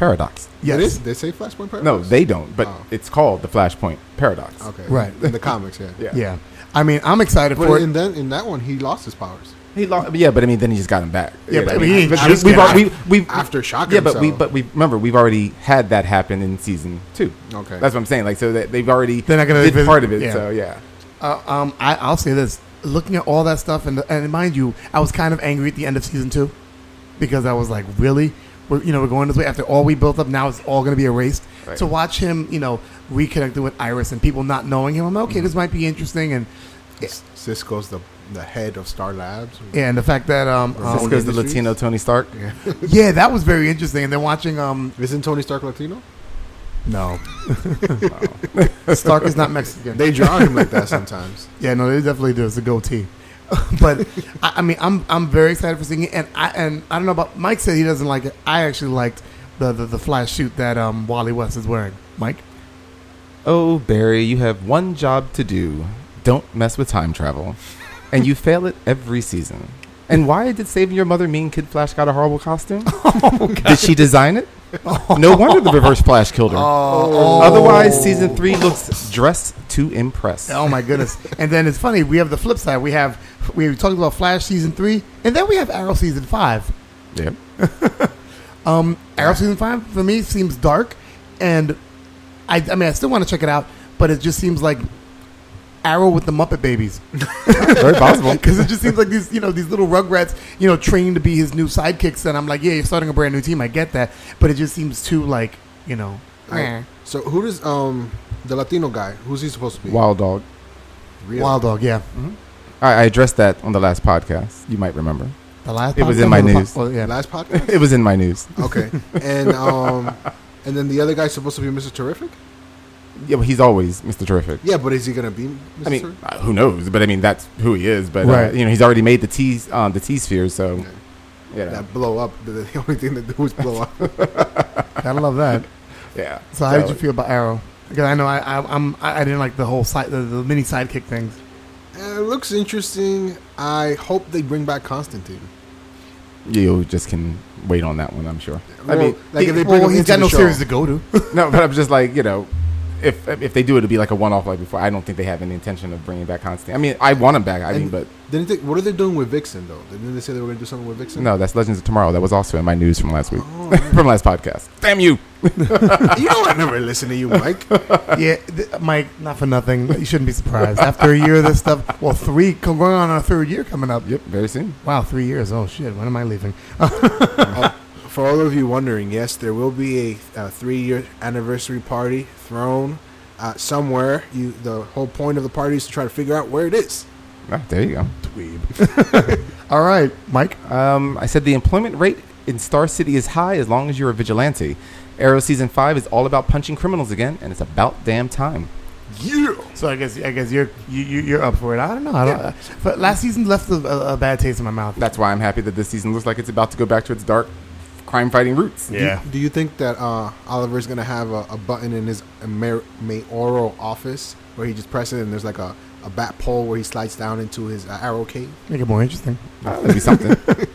paradox.
Yes.
It is. They say Flashpoint paradox.
No, they don't, but
Oh.
it's called the Flashpoint paradox.
Okay.
Right.
In the comics, yeah.
Yeah.
Yeah. I mean, I'm excited
But
for it.
in then in that one, he lost his powers
He lost, yeah, but I mean, then he just got him back.
Yeah,
You
but
know,
I mean, he
but
just
we've,
got-
al- we, we,
after shocking
yeah, but we, but we remember we've already had that happen in season two.
Okay.
That's what I'm saying. Like, so that they've already
They're not gonna
did
visit-
part of it.
yeah.
So yeah,
Uh, um, I, I'll say this: looking at all that stuff, and and mind you, I was kind of angry at the end of season two because I was like, really, we're you know we're going this way after all we built up. Now it's all going to be erased.
Right.
To watch him, you know, reconnected with Iris and people not knowing him, I'm like,
Mm-hmm.
okay, this might be interesting, and
Cisco's the the head of Star Labs.
and the fact that um, um,
Cisco's the Latino Tony Stark.
Yeah. [LAUGHS]
yeah, that was very interesting. And then watching um,
Isn't Tony Stark Latino?
no, [LAUGHS] Stark is not Mexican.
They draw him like that sometimes. [LAUGHS]
Yeah, no, they definitely do. It's a goatee. [LAUGHS] but I, I mean, I'm I'm very excited for seeing it, and I and I don't know about Mike said he doesn't like it. I actually liked the the, the flash suit that um, Wally West is wearing. Mike,
Oh, Barry, you have one job to do. Don't mess with time travel, and you fail it every season. And why did saving your mother mean Kid Flash got a horrible costume? [LAUGHS] did she design it? No wonder the Reverse Flash killed her. Otherwise, season three looks dressed to impress.
oh my goodness! and then it's funny. We have the flip side. We have we talked about Flash season three, and then we have Arrow season five.
Yeah. [LAUGHS]
Um, Arrow season five for me seems dark, and I I mean I still want to check it out, but it just seems like Arrow with the Muppet Babies. [LAUGHS]
Very possible. [LAUGHS]
because it just seems like these, you know, these little Rugrats, you know, training to be his new sidekicks, and I'm like, yeah, you're starting a brand new team. I get that, but it just seems too like, you know,
I- so who does um the Latino guy? Who's he supposed to be?
Wild Dog.
Really?
Wild Dog. Yeah,
I, I addressed that on the last podcast. You might remember.
the last.
It was in my
or the po-
news.
well, yeah,
Last [LAUGHS] podcast.
It was in my news.
okay. And um, and then the other guy's supposed to be Mr. Terrific.
Yeah, but he's always Mr. Terrific.
Yeah, but is he gonna be? Mr.
I mean, uh, who knows? But I mean, that's who he is. But
Right.
uh, you know, he's already made the T um, the T sphere. So
Okay.
yeah,
that blow up. The, the [LAUGHS] only thing that do is blow up. [LAUGHS]
gotta love that.
yeah.
So how did you feel about Arrow? Because I know I, I I'm I I didn't like the whole side the, the mini sidekick things.
It looks interesting. I hope they bring back Constantine.
You just can wait on that one, I'm sure. I
Well,
mean,
like if they bring
well,
him
he's
into
got
the
no
show.
series to go to. [LAUGHS]
no, but I'm just like, you know, if if they do it, it'll be like a one-off like before. I don't think they have any intention of bringing back Constantine. I mean, I want him back. I mean, but
Didn't they, what are they doing with Vixen though? Didn't they say they were going to do something with Vixen?
no, that's Legends of Tomorrow. That was also in my news from last week,
Oh, [LAUGHS]
from last podcast. Damn you! [LAUGHS]
you know I never listen to you, Mike. [LAUGHS]
yeah, th- Mike, not for nothing. You shouldn't be surprised. After a year of this stuff, well, three, co- going on our third year coming up.
Yep, very soon.
Wow, three years. Oh, shit. When am I leaving?
Oh, For all of you wondering, yes, there will be a, uh three-year anniversary party thrown uh, somewhere. You, the whole point of the party is to try to figure out where it is.
Ah, there you go.
Dweeb. [LAUGHS] All right, Mike.
Um, I said the employment rate in Star City is high as long as you're a vigilante. Arrow season five is all about punching criminals again, and it's about damn time.
Yeah.
So I guess I guess you're you, you- you're up for it. I don't know. I don't, uh, but last season left a, a, a bad taste in my mouth.
That's why I'm happy that this season looks like it's about to go back to its dark crime-fighting roots.
Yeah.
Do you think that uh, Oliver's going to have a, a button in his mayor, mayoral office where he just presses it and there's like a, a bat pole where he slides down into his uh, arrow cave?
Make it more interesting.
Uh, that'd be something. [LAUGHS]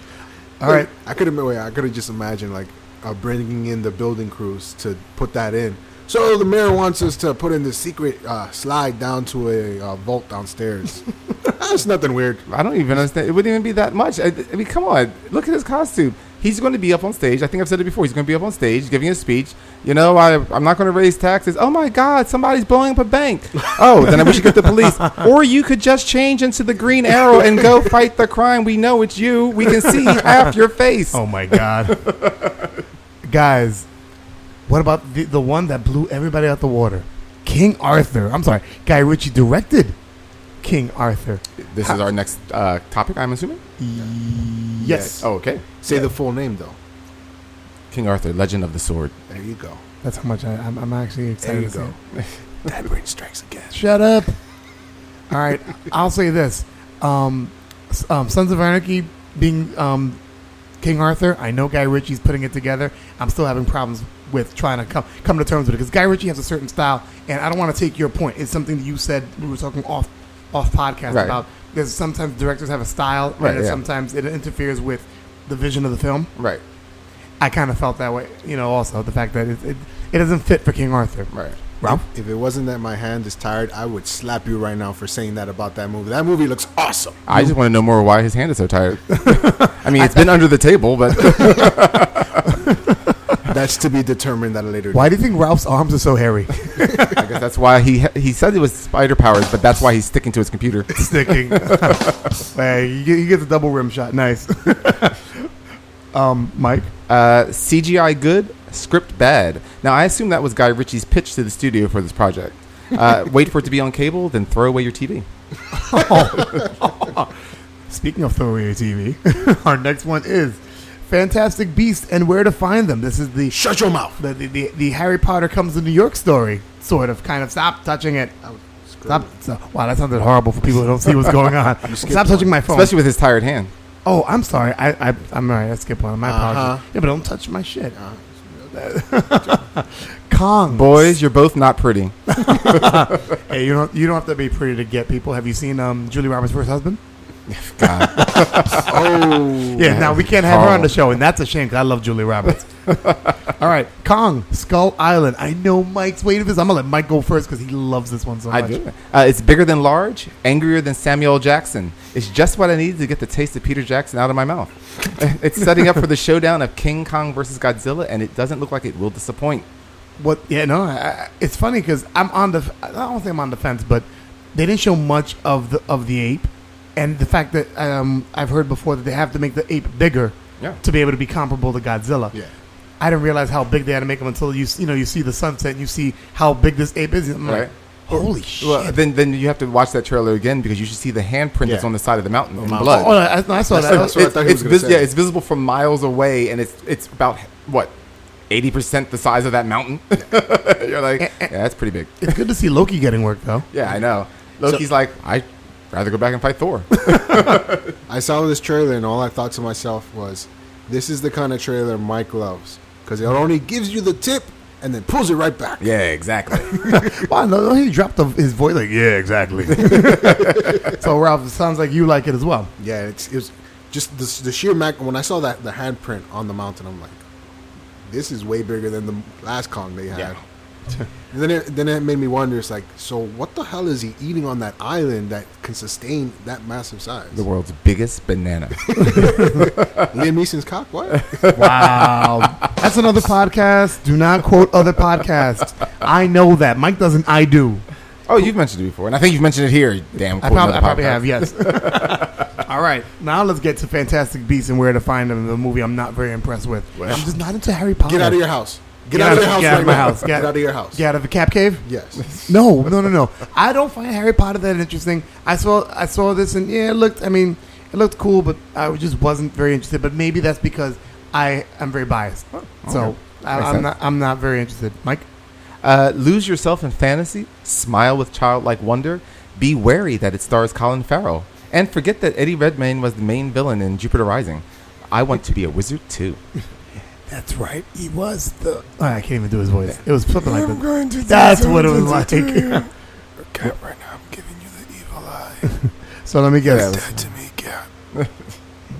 All right.
I could have I could have just imagined like uh, bringing in the building crews to put that in. So the mayor wants us to put in the secret uh, slide down to a uh, vault downstairs. [LAUGHS] That's nothing weird.
I don't even understand. It wouldn't even be that much. I, I mean, come on. Look at his costume. He's going to be up on stage. I think I've said it before. He's going to be up on stage giving a speech. You know, I, I'm not going to raise taxes. Oh my God, somebody's blowing up a bank. [LAUGHS] Oh, then we should get the police. Or you could just change into the green arrow and go fight the crime. We know it's you. We can see half your face.
Oh my god. Guys, what about the the one that blew everybody out the water? King Arthur. I'm sorry. Guy Ritchie directed King Arthur.
This is our next uh, topic, I'm assuming?
Yes.
Oh, okay.
Say the full name though.
King Arthur, Legend of the Sword.
There you go.
That's how much I, I'm, I'm actually
There
excited
you
to
go.
it. [LAUGHS]
That brain strikes again.
Shut up. All right. I'll say this. Um, s- um, Sons of Anarchy being um, King Arthur, I know Guy Ritchie's putting it together. I'm still having problems with trying to come come to terms with it because Guy Ritchie has a certain style, and I don't want to take your point. It's something that you said we were talking off off podcast
Right.
about. because sometimes directors have a style,
Right,
and
yeah.
sometimes it interferes with the vision of the film.
Right,
I kind of felt that way, you know. Also, the fact that it, it, it doesn't fit for King Arthur.
right.
Ralph,
If it wasn't that my hand is tired, I would slap you right now for saying that about that movie. That movie looks awesome.
I just want to know more why his hand is so tired. [LAUGHS] I mean, it's been under the table, but [LAUGHS]
That's to be determined at a later
why
date.
do you think Ralph's arms are so hairy? [LAUGHS]
I guess that's why he he said it was spider powers, but that's why he's sticking to his computer. [LAUGHS]
sticking. [LAUGHS] hey, you get, you get the double rim shot. Nice. um, Mike.
Uh, CGI good, script bad. Now I assume that was Guy Ritchie's pitch to the studio for this project. Uh, wait for it to be on cable, then throw away your TV.
Speaking of throwaway TV, our next one is Fantastic Beasts and Where to Find Them. This is the
Shut your mouth.
the, the, the, the Harry Potter comes to New York story, sort of, kind of. Stop touching it. Stop. So, wow, that sounded horrible for people who don't see what's going [LAUGHS] on. Stop touching my phone.
Especially with his tired hand.
oh, I'm sorry. I, I, I'm all right. I skipped one. My apologies.
Uh-huh.
Yeah, but don't touch my shit. [LAUGHS] Kong.
Boys, you're both not pretty. [LAUGHS]
Hey, you don't you don't have to be pretty to get people. Have you seen um, Julie Roberts' first husband? [LAUGHS]
God.
Oh.
Yeah, now we can't have her on the
Oh.
show, and that's a shame because I love Julie Roberts. [LAUGHS] All right, Kong, Skull Island. I know Mike's waiting for this. I'm gonna let Mike go first because he loves this one so
I
much.
do. Uh, it's bigger than large, angrier than Samuel Jackson. It's just what I needed to get the taste of Peter Jackson out of my mouth. [LAUGHS] it's setting up for the showdown of King Kong versus Godzilla, and it doesn't look like it will disappoint.
What? Yeah, no. I, I, it's funny because I'm on the. I don't think I'm on the fence, but they didn't show much of the of the ape, and the fact that um, I've heard before that they have to make the ape bigger
Yeah.
to be able to be comparable to Godzilla.
Yeah.
I didn't realize how big they had to make them until you you know you see the sunset and you see how big this ape is. I'm like,
Right.
holy shit!
Well, then, then you have to watch that trailer again because you should see the handprint that's on the side of the mountain in blood.
oh, I, no, I saw that.
That's what I thought
it's vis-
say.
yeah, it's visible from miles away, and it's it's about what eighty percent the size of that mountain. [LAUGHS] You're like, yeah, that's pretty big.
It's good to see Loki getting work though.
Yeah, I know. Loki's like, I'd rather go back and fight Thor. [LAUGHS]
I saw this trailer and all I thought to myself was, "This is the kind of trailer Mike loves because it only gives you the tip and then pulls it right back.
Yeah, exactly. [LAUGHS]
Wow, no, no, he dropped the, his voice like, yeah, exactly. [LAUGHS] so Ralph, it sounds like you like it as well.
Yeah, it's it was just the, the sheer mag. When I saw that the handprint on the mountain, I'm like, this is way bigger than the last Kong they had.
Yeah.
And [LAUGHS] then it, then it made me wonder. It's like, so what the hell is he eating on that island that can sustain that massive size?
the world's biggest banana. [LAUGHS]
Liam Neeson's cock. What? [LAUGHS]
Wow, that's another podcast. Do not quote other podcasts. I know that Mike doesn't. I do.
Oh, you've mentioned it before, and I think you've mentioned it here. Damn,
I
quote
probably, I probably have. Yes. All right, now let's get to Fantastic Beasts and where to find them. The movie I'm not very impressed with. I'm just not into Harry Potter.
Get out of your house. Get, out, of your house.
Get out
right
of my
now.
house.
Get, out of your house.
Get out of the Cap Cave.
Yes. [LAUGHS]
No, no, no, no. I don't find Harry Potter that interesting. I saw I saw this and yeah, it looked. I mean, it looked cool, but I just wasn't very interested. But maybe that's because I am very biased. So
okay.
I, i'm not. I'm not very interested. Mike.
Uh, lose yourself in fantasy, smile with childlike wonder, be wary that it stars Colin Farrell, and forget that Eddie Redmayne was the main villain in Jupiter Rising. I want to be a wizard too. [LAUGHS]
That's right. He was the. Oh, I can't even do his voice. It was something like
I'm
that.
going to do
That's what it was
something
like.
to you. Cap, right now I'm giving you the evil eye. [LAUGHS]
So let me guess.
Dead to me, Cap. [LAUGHS]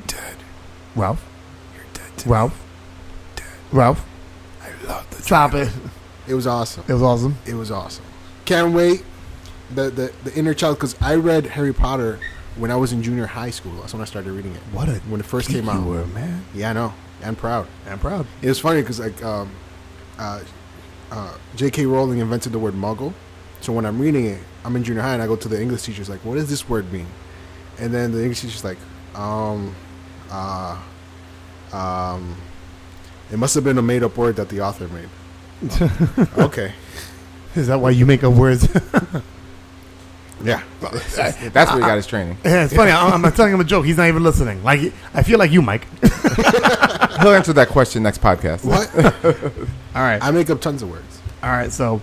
Dead.
Ralph.
You're dead to
Ralph. Ralph.
I love the
Stop it.
It was awesome.
It was awesome.
It was awesome. Can't wait. The the, the inner child because I read Harry Potter when I was in junior high school. That's when I started reading it.
What a
when it first
geek
came out.
you were, man.
Yeah, I know. I'm proud.
I'm proud.
It was funny because like um, uh, uh, J.K. Rowling invented the word Muggle. So when I'm reading it, I'm in junior high and I go to the English teacher's like, "What does this word mean?" And then the English teacher's like, "Um, uh, um, it must have been a made-up word that the author made." [LAUGHS] okay.
Is that why you make up words? [LAUGHS]
Yeah. [LAUGHS]
That's where he got his training.
yeah, it's funny. I'm, I'm telling him a joke. He's not even listening. Like I feel like you, Mike. [LAUGHS]
He'll answer that question next podcast.
What? [LAUGHS]
All right.
I make up tons of words.
All right, so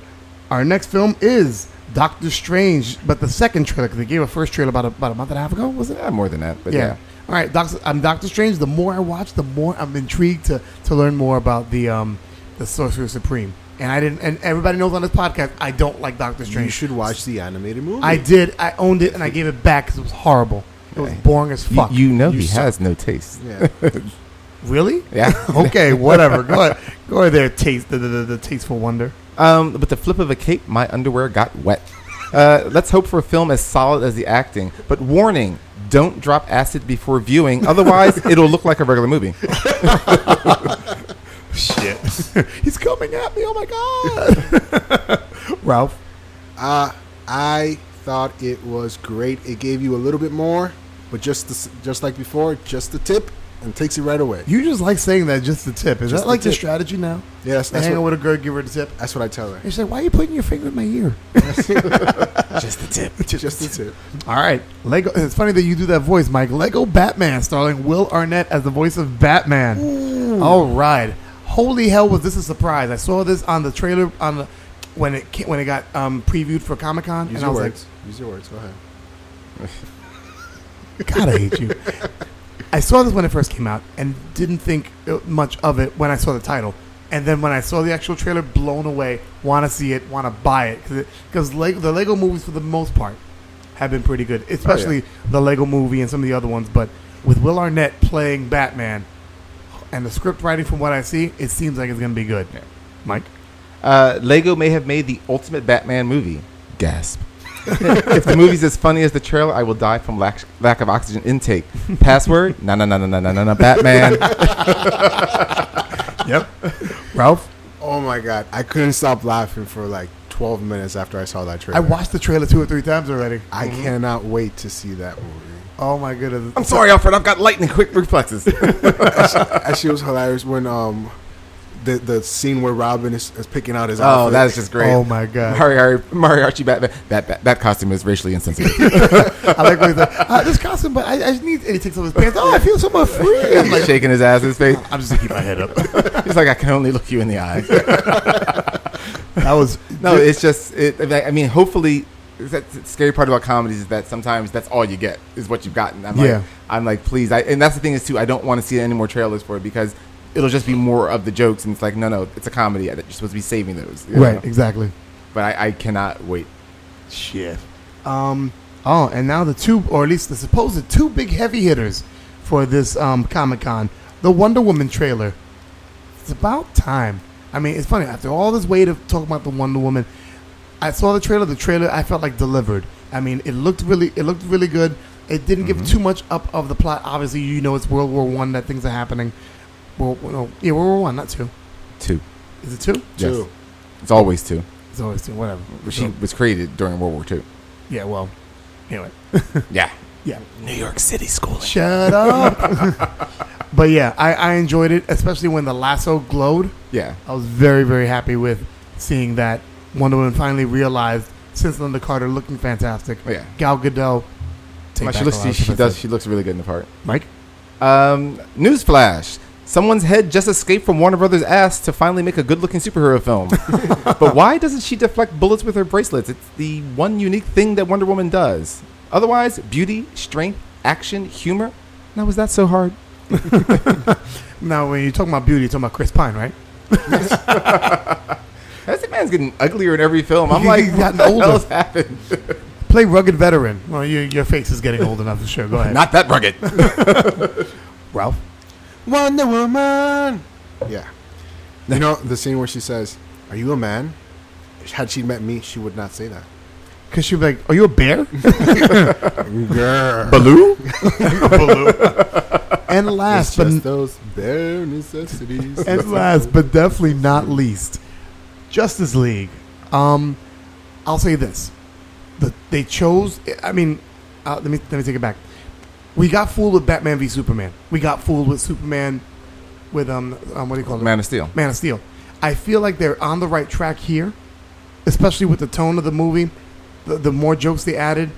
our next film is Doctor Strange, but the second trailer because they gave a first trailer about a, about a month and a half ago, was it?
Yeah, more than that, but yeah.
All right, Doctor. I'm Doctor Strange. The more I watch, the more I'm intrigued to to learn more about the um the Sorcerer Supreme. And I didn't. And everybody knows on this podcast, I don't like Doctor Strange.
You should watch the animated movie.
I did. I owned it and I gave it back because it was horrible. It was boring as
You,
fuck.
you know he
suck.
has no taste.
Yeah. [LAUGHS]
Really?
Yeah. [LAUGHS]
okay, whatever. Go ahead. Go ahead there, taste the, the, the, the tasteful wonder.
Um, with the flip of a cape, my underwear got wet. Uh, let's hope for a film as solid as the acting. But warning: don't drop acid before viewing, otherwise [LAUGHS] it'll look like a regular movie.
Shit. [LAUGHS] He's coming at me. Oh my god. [LAUGHS] Ralph.
Uh, I thought it was great. It gave you a little bit more, but just the, just like before, just the tip and takes it right away.
You just like saying that just the tip. Is
Just
that like
the
the strategy now?
Yeah, that's,
I
that's,
hang out
what,
with a girl, give her the tip.
that's what I tell her.
And she's like, why are you putting your finger in my ear? [LAUGHS]
Just the tip.
Just the tip.
All right. Lego. It's funny that you do that voice, Mike. Lego Batman starring Will Arnett as the voice of Batman. All right. Holy hell, was this a surprise? I saw this on the trailer on the when it came, when it got um, previewed for Comic Con,
Use
and I
your
was
words. Use your words. Go ahead. [LAUGHS]
God, I hate you. I saw this when it first came out and didn't think uh, much of it when I saw the title. And then when I saw the actual trailer, blown away. Want to see it? Want to buy it? Because Lego, the Lego movies, for the most part, have been pretty good. Especially the Lego movie and some of the other ones. But with Will Arnett playing Batman and the script writing, from what I see, it seems like it's going to be good. Mike,
Uh, Lego may have made the ultimate Batman movie. Gasp. [LAUGHS] if the movie's as funny as the trailer, I will die from lack, lack of oxygen intake. Password? No, no, no, no, no, no, no, no. Batman. [LAUGHS]
yep. Ralph,
Oh my god, I couldn't stop laughing for like 12 minutes after I saw that trailer.
I watched the trailer two or three times already.
I cannot wait to see that movie.
Oh my goodness!
I'm sorry, Alfred. I've got lightning quick reflexes. [LAUGHS]
Actually, it was hilarious when um the the scene where Robin is, is picking out his
oh,
outfit.
that is just great.
Oh my god!
Mario, Mario Archie Batman. That, that that costume is racially insensitive. [LAUGHS]
I like when like, uh, this costume, but I, I just need. And he takes off his pants. Oh, I feel so much free. I'm like, [LAUGHS]
shaking his ass in his face.
I'm just gonna keep my head up.
He's like, I can only look you in the eye.
That was
No, it's just. It, I mean, hopefully, that's the scary part about comedies is that sometimes that's all you get is what you've gotten. I'm
Yeah.
like, I'm like, please. I, and that's the thing is too. I don't want to see any more trailers for it because it'll just be more of the jokes, and it's like, no, no, it's a comedy. That you're supposed to be saving those.
Right,
know?
exactly.
But I, I cannot wait.
Shit. Um. Oh, and now the two, or at least the supposed two big heavy hitters for this um, Comic Con, the Wonder Woman trailer. It's about time. I mean, it's funny after all this wait of talking about the Wonder Woman. I saw the trailer. The trailer I felt like delivered. I mean, it looked really, it looked really good. It didn't give mm-hmm. too much up of the plot. Obviously, you know it's World War One that things are happening. Well, no, yeah, World War One, not two.
Two.
Is it two?
Yes.
Two.
It's always two.
It's always two. Whatever.
She
So,
was created during World War Two.
yeah. Well. Anyway. [LAUGHS]
Yeah.
Yeah.
New York City school.
Shut up. [LAUGHS] but yeah, I, I enjoyed it, especially when the lasso glowed.
Yeah.
I was very, very happy with seeing that Wonder Woman finally realized since Lynda Carter looking fantastic.
Oh, yeah.
Gal Gadot. take
Well, she looks. She, she does. She looks really good in the part.
Mike.
Um, newsflash. Someone's head just escaped from Warner Brothers' ass to finally make a good-looking superhero film. [LAUGHS] but why doesn't she deflect bullets with her bracelets? It's the one unique thing that Wonder Woman does. Otherwise, beauty, strength, action, humor. Now, was that so hard? [LAUGHS]
Now, when you're talking about beauty, you're talking about Chris Pine, right? [LAUGHS]
That man's getting uglier in every film. I'm [LAUGHS] like,
he's
what
gotten
the
older.
hell's happened? [LAUGHS]
Play rugged veteran. Well, your your face is getting old enough. to show. go ahead.
Not that rugged. [LAUGHS]
Ralph.
Wonder Woman. Yeah. You know the scene where she says, "Are you a man?" Had she met me, she would not say that.
Because she'd be like, "Are you a bear?"
Girl.
Baloo?
and
It's
last, but
just those bare necessities.
and last but definitely not least, Justice League. Um, I'll say this: the, they chose. I mean, uh, let me let me take it back. We got fooled with Batman v Superman. We got fooled with Superman with um, um what do you call it?
Man of Steel.
Man of Steel. I feel like they're on the right track here, especially with the tone of the movie, the, the more jokes they added,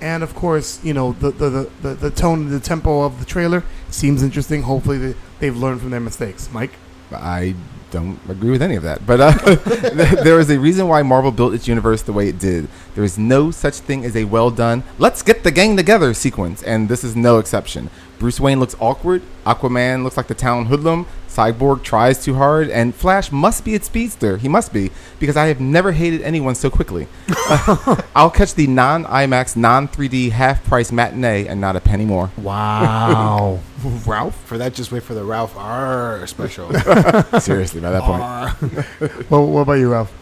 and of course, you know, the the, the, the, tone and the tempo of the trailer seems interesting. Hopefully, they, they've learned from their mistakes. Mike?
I don't agree with any of that. But uh, [LAUGHS] there is a reason why Marvel built its universe the way it did. There is no such thing as a well done, let's get the gang together sequence, and this is no exception. Bruce Wayne looks awkward, Aquaman looks like the town hoodlum, Cyborg tries too hard, and Flash must be its speedster. He must be, because I have never hated anyone so quickly. Uh, [LAUGHS] I'll catch the non IMAX, non 3D half price matinee and not a penny more.
Wow. [LAUGHS] Ralph?
For that, just wait for the Ralph R special. [LAUGHS]
Seriously, by that point.
Well, what about you, Ralph?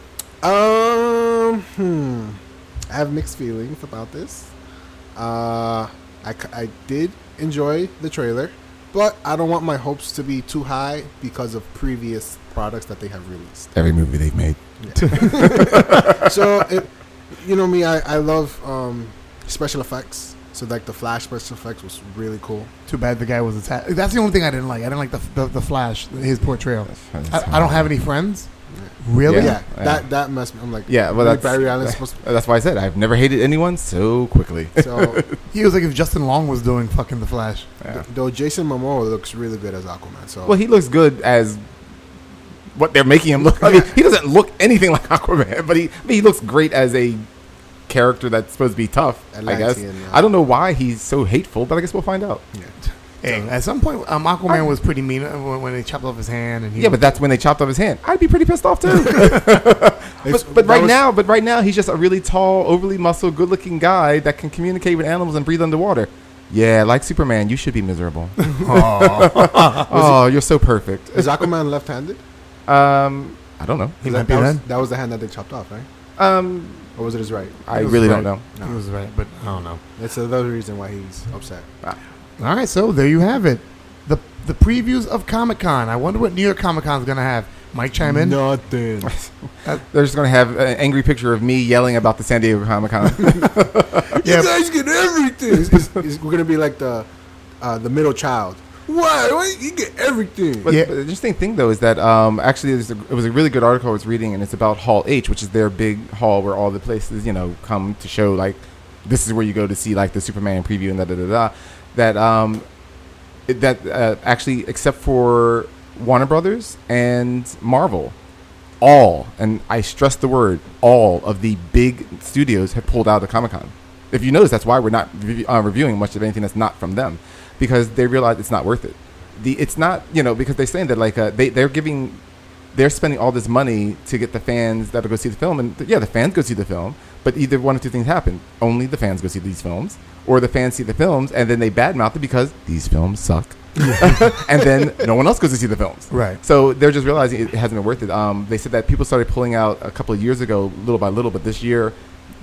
um, hmm. I have mixed feelings about this. Uh, I, c- I did enjoy the trailer, but I don't want my hopes to be too high because of previous products that they have released.
Every movie they've made. [LAUGHS]
so, it, you know me, I, I love um, special effects. So, like the Flash special effects was really cool.
Too bad the guy was attacked. That's the only thing I didn't like. I didn't like the the, the Flash, his portrayal. I, I don't have any friends. Really?
Yeah,
Yeah.
that that messed me. I'm like,
Yeah, well, that's
Barry Allen's supposed to.
That's why I said I've never hated anyone so quickly.
So, [LAUGHS]
He was like if Justin Long was doing fucking the Flash.
Yeah.
though Jason Momoa looks really good as Aquaman. So,
Well, he looks good as what they're making him look. I mean, he doesn't look anything [LAUGHS] like Aquaman, but he I mean, he looks great as a character that's supposed to be tough. I guess
Atlantean, yeah.
I don't know why he's so hateful, but I guess we'll find out.
yeah.
Hey, at some point, um, Aquaman was pretty mean uh, when, when they chopped off his hand. And he
Yeah, but that's when they chopped off his hand. I'd be pretty pissed off too. [LAUGHS] [LAUGHS] But but right
was-
now, but right now, he's just a really tall, overly muscled, good-looking guy that can communicate with animals and breathe underwater. Yeah, like Superman, you should be miserable. [LAUGHS] oh, you're so perfect.
is Aquaman left-handed?
Um, I don't know.
he
that,
might be
that, was, that was the hand that they chopped off, right?
Um,
Or was it his right?
I really
right.
don't know.
He was right, but I don't know.
That's another reason why he's upset.
All right, so there you have it. The the previews of Comic Con. I wonder what New York Comic Con is gonna have. Mike chime in.
Nothing. [LAUGHS]
They're just gonna have an angry picture of me yelling about the San Diego Comic Con.
Yeah. [LAUGHS]
You [LAUGHS] guys get everything. It's- it's- it's- we're gonna be like the uh, the middle child. Why? Why you get everything?
But,
Yeah.
but the interesting thing though is that um, actually a, it was a really good article I was reading, and it's about Hall H, which is their big hall where all the places you know come to show like this is where you go to see like the Superman preview and da da da da. That um, that uh, actually except for Warner Brothers and Marvel, all and I stress the word all of the big studios have pulled out of Comic Con. If you notice, that's why we're not rev- uh, reviewing much of anything that's not from them, because they realize it's not worth it. the it's not you know because they're saying that like uh, they they're giving they're spending all this money to get the fans that'll go see the film and yeah the fans go see the film but either one of two things happen only the fans go see these films or the fans see the films and then they badmouth it because these films suck [LAUGHS] and then no one else goes to see the films
Right.
so they're just realizing it hasn't been worth it um, they said that people started pulling out a couple of years ago little by little but this year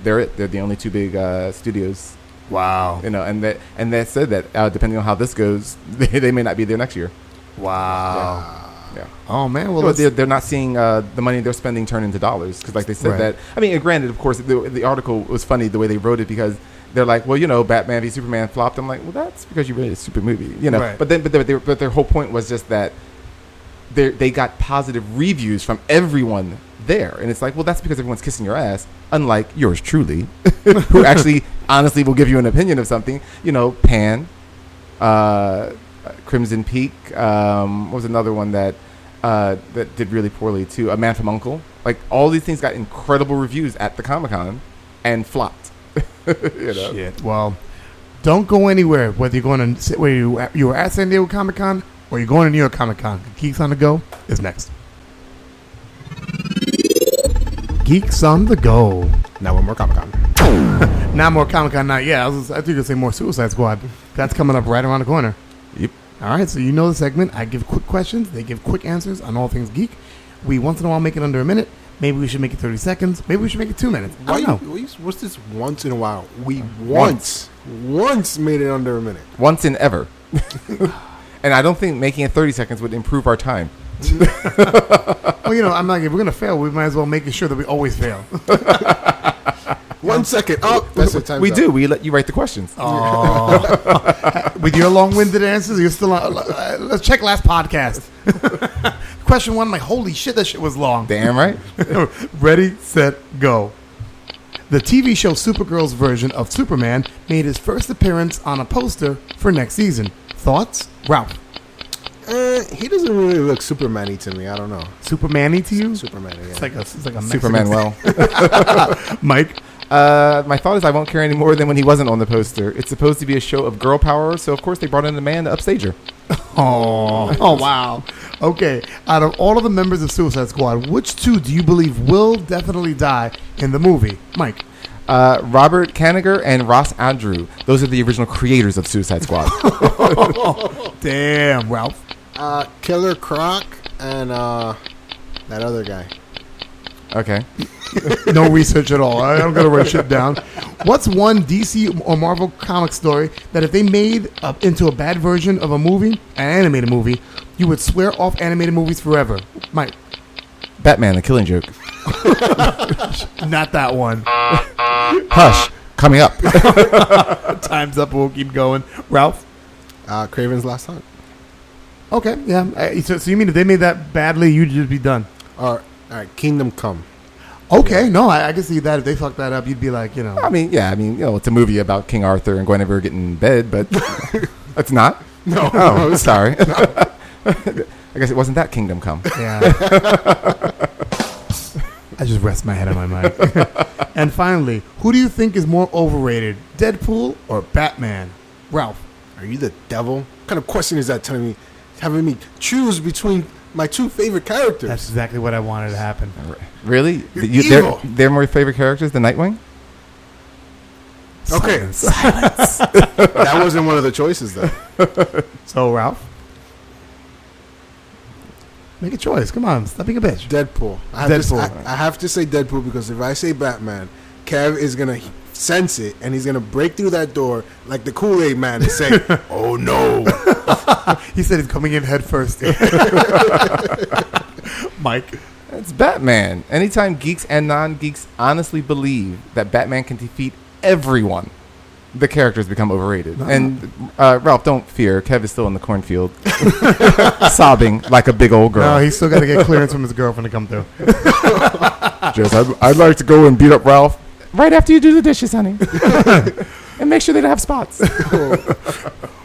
they're it. they're the only two big uh, studios
Wow.
you know, and that and that said that uh, depending on how this goes, [LAUGHS] they, they may not be there next year.
Wow.
Yeah,
Oh man. Well,
well, they're, they're not seeing uh, the money they're spending turn into dollars because, like they said
Right.
that. I mean, granted, of course, the, the article was funny the way they wrote it because they're like, well, you know, Batman v Superman flopped. I'm like, well, that's because you made a stupid movie, you know.
Right.
But then, but they, but their whole point was just that they they got positive reviews from everyone there, and it's like, well, that's because everyone's kissing your ass, unlike yours truly, [LAUGHS] who actually [LAUGHS] honestly will give you an opinion of something. You know, Pan, uh, Crimson Peak. Um, was another one that uh, that did really poorly too? A Man from Uncle. Like all these things got incredible reviews at the Comic Con, and flopped. [LAUGHS] you know?
Shit. Well, don't go anywhere. Whether you're going to where you you were at San Diego Comic Con or you're going to New York Comic Con, Geeks on the Go is next. Geeks on the Go.
Now one more Comic Con. [LAUGHS]
Not more Comic Con, not yeah. I was I think you gonna say more Suicide Squad. That's coming up right around the corner.
Yep.
All right, so you know the segment. I give quick questions. They give quick answers on all things geek. We once in a while make it under a minute. Maybe we should make it 30 seconds. Maybe we should make it two minutes. I
Why?
don't know.
You, why you- what's this? Once in a while, we once, once made it under a minute.
Once in ever. [LAUGHS] and I don't think making it 30 seconds would improve our time. [LAUGHS] [LAUGHS]
Well, you know, I'm like, if we're going to fail, we might as well make sure that we always fail.
One second. Oh, that's the time.
we do. We let you write the questions. [LAUGHS]
With your long winded answers, you're still on. uh, Let's check last podcast. [LAUGHS] Question one, I'm like, holy shit, that shit was long.
Damn right. [LAUGHS]
Ready, set, go. The TV show Supergirl's version of Superman made his first appearance on a poster for next season. Thoughts? Ralph.
Uh, he doesn't really look Superman-y to me. I don't know.
Superman-y to you?
Superman. Yeah.
It's like a, it's like a
Superman well.
Mike.
Uh, my thought is I won't care any more than when he wasn't on the poster. It's supposed to be a show of girl power, so of course they brought in a man to upstage her. [LAUGHS]
Oh, oh wow. Okay, out of all of the members of Suicide Squad, which two do you believe will definitely die in the movie? Mike.
Uh, Robert Kanigher and Ross Andru. Those are the original creators of Suicide Squad. [LAUGHS] [LAUGHS]
Damn, Ralph.
Uh, Killer Croc and uh, that other guy.
Okay. [LAUGHS]
No research at all. I don't gotta write shit down. What's one DC or Marvel comic story that if they made up into a bad version of a movie, an animated movie, you would swear off animated movies forever? Mike.
Batman, the killing joke. [LAUGHS]
Not that one. [LAUGHS]
Hush. Coming up.
Time's up. We'll keep going. Ralph.
Uh, Kraven's Last Hunt.
Okay, yeah. So, so you mean if they made that badly, you'd just be done?
Or all right, Kingdom Come.
Okay, no, I, I can see that. If they fucked that up, you'd be like, you know,
I mean, yeah, I mean, you know, it's a movie about King Arthur and Guinevere getting in bed, but [LAUGHS] it's not.
No, [LAUGHS]
Oh, sorry. [LAUGHS] I guess it wasn't that Kingdom Come.
yeah. I just rest my head on my mic. and finally, who do you think is more overrated, Deadpool or Batman? Ralph.
Are you the devil? What kind of question is that telling me, having me choose between my two favorite characters?
That's exactly what I wanted to happen.
Really?
You're
You- they're,
evil.
they're more favorite characters than Nightwing?
okay,
Silence. [LAUGHS]
that wasn't one of the choices though. [LAUGHS]
so, Ralph, make a choice. Come on, stop being a bitch.
Deadpool. I have,
Deadpool.
To, I, I have to say Deadpool because if I say Batman, Kev is gonna sense it and he's gonna break through that door like the Kool Aid Man and say, [LAUGHS] "Oh no!" [LAUGHS]
He said he's coming in head first. [LAUGHS] Mike.
It's Batman. Anytime geeks and non geeks honestly believe that Batman can defeat everyone, the characters become overrated. And uh, Ralph, don't fear. Kev is still in the cornfield, [LAUGHS] sobbing like a big old
No,
girl.
he's still got to get clearance from his girlfriend to come through.
Just, I'd, I'd like to go and beat up Ralph right after you do the dishes, honey, and make sure they don't have spots.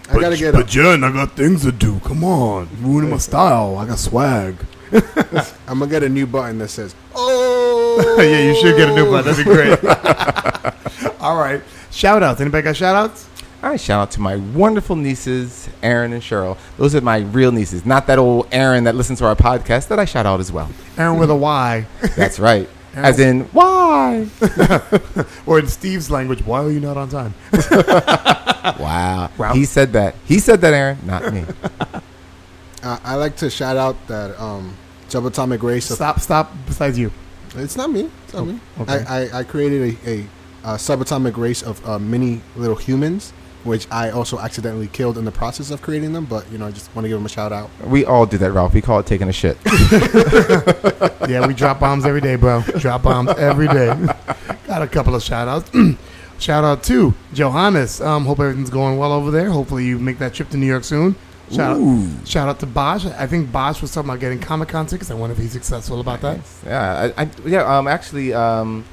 I gotta get
But
up.
Jen, I got things to do. Come on, ruining my style. I got swag. [LAUGHS]
I'm gonna get a new button that says, "Oh." [LAUGHS]
yeah, you should get a new button. That'd be oh! great. [LAUGHS] All right. Shout outs. Anybody got shout outs?
All right, shout out to my wonderful nieces, Aaron and Cheryl. Those are my real nieces, not that old Aaron that listens to our podcast that I shout out as well.
Aaron with a Y.
That's right. As in, why? [LAUGHS]
or in Steve's language, why are you not on time? [LAUGHS]
Wow.
Wow.
He said that. He said that, Aaron, not me. [LAUGHS]
Uh, I like to shout out that um, subatomic race of
Stop, stop, besides you.
It's not me. It's not me.
okay.
I, I, I created a, a, uh subatomic race of uh, mini little humans, which I also accidentally killed in the process of creating them. But you know, I just want to give them a shout out.
We all do that, Ralph. We call it taking a shit. [LAUGHS]
Yeah, we drop bombs every day, bro. Drop bombs every day. [LAUGHS] Got a couple of shout outs. [CLEARS THROAT] shout out to Johannes. Um, hope everything's going well over there. Hopefully you make that trip to New York soon. Shout
Ooh.
out, shout out to Bosch. I think Bosch was talking about getting Comic Con tickets. I wonder if he's successful about that.
Yeah, I, I, yeah. Um, actually, um,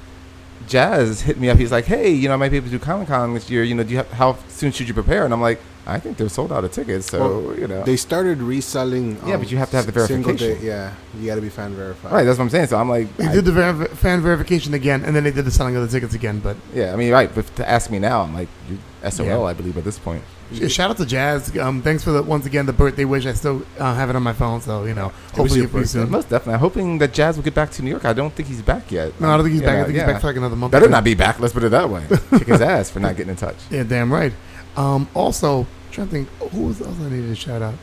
Jazz hit me up. He's like, "Hey, you know, I might be able to do Comic Con this year. You know, do you have, how soon should you prepare?" And I'm like, "I think they're sold out of tickets, so
Well,
you know."
They started reselling.
Yeah, but you um, have to have the verification.
Day, yeah, you got to be fan verified.
right, that's what I'm saying. So I'm like,
They
I-
did the ver- fan verification again, and then they did the selling of the tickets again. But
yeah, I mean, right. But to ask me now, I'm like, you're SOL,
Yeah.
I believe, at this point.
Sh- shout out to Jazz. Um, thanks for the once again the birthday wish. I still uh, have it on my phone, so you know. Hopefully, be soon.
Most definitely. I'm hoping that Jazz will get back to New York. I don't think he's back yet.
No, I don't think he's
Yeah,
back. I think
yeah.
he's back for like another month.
Better not be back. Let's put it that way. [LAUGHS] Kick his ass for not getting in touch.
Yeah, damn right. Um, also, trying to think, who was else I needed to shout out?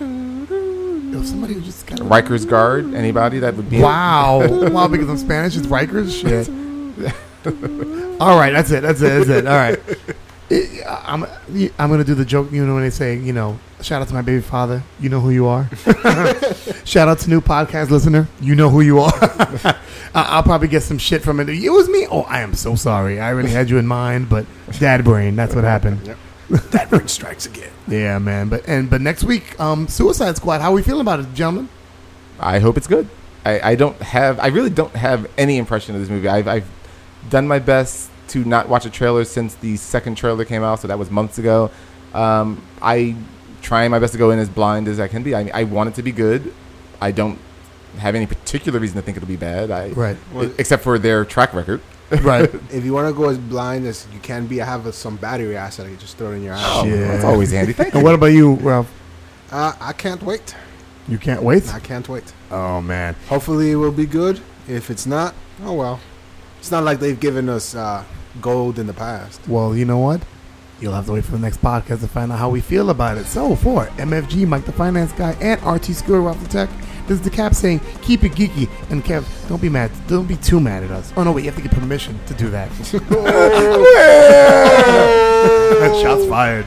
Yo, somebody who just kind of
Rikers Guard. Anybody that would be
Wow, [LAUGHS] wow, because I'm Spanish, it's Rikers. Shit. [LAUGHS] All right, that's it. That's it. That's it. All right. I- I'm I'm gonna do the joke. You know when they say, you know, shout out to my baby father. You know who you are. [LAUGHS] shout out to new podcast listener. You know who you are. [LAUGHS] I- I'll probably get some shit from it. It was me. Oh, I am so sorry. I really had you in mind, but dad brain. That's what happened.
That ring strikes again.
Yeah, man. But and but next week, um, Suicide Squad. How are we feeling about it, gentlemen?
I hope it's good. I, I don't have. I really don't have any impression of this movie. I've, I've done my best to not watch a trailer since the second trailer came out, so that was months ago. Um, I trying my best to go in as blind as I can be. I, I want it to be good. I don't have any particular reason to think it'll be bad. I,
Right.
except for their track record.
Right. [LAUGHS]
If you want to go as blind as you can be, I have uh, some battery acid. I can just throw it in your eye.
Oh,
Shit.
that's always handy. Thank you.
and what about you, Ralph?
Uh, I can't wait.
You can't wait.
I can't wait.
Oh man.
Hopefully, it will be good. If it's not, oh well. It's not like they've given us uh, gold in the past.
Well, you know what? You'll have to wait for the next podcast to find out how we feel about it. So, for MFG, Mike the Finance Guy, and RT Screw Ralph the Tech, this is the Cap saying, keep it geeky. And Kev, don't be mad. Don't be too mad at us. Oh, no, wait, you have to get permission to do that. [LAUGHS] [LAUGHS] Shots fired.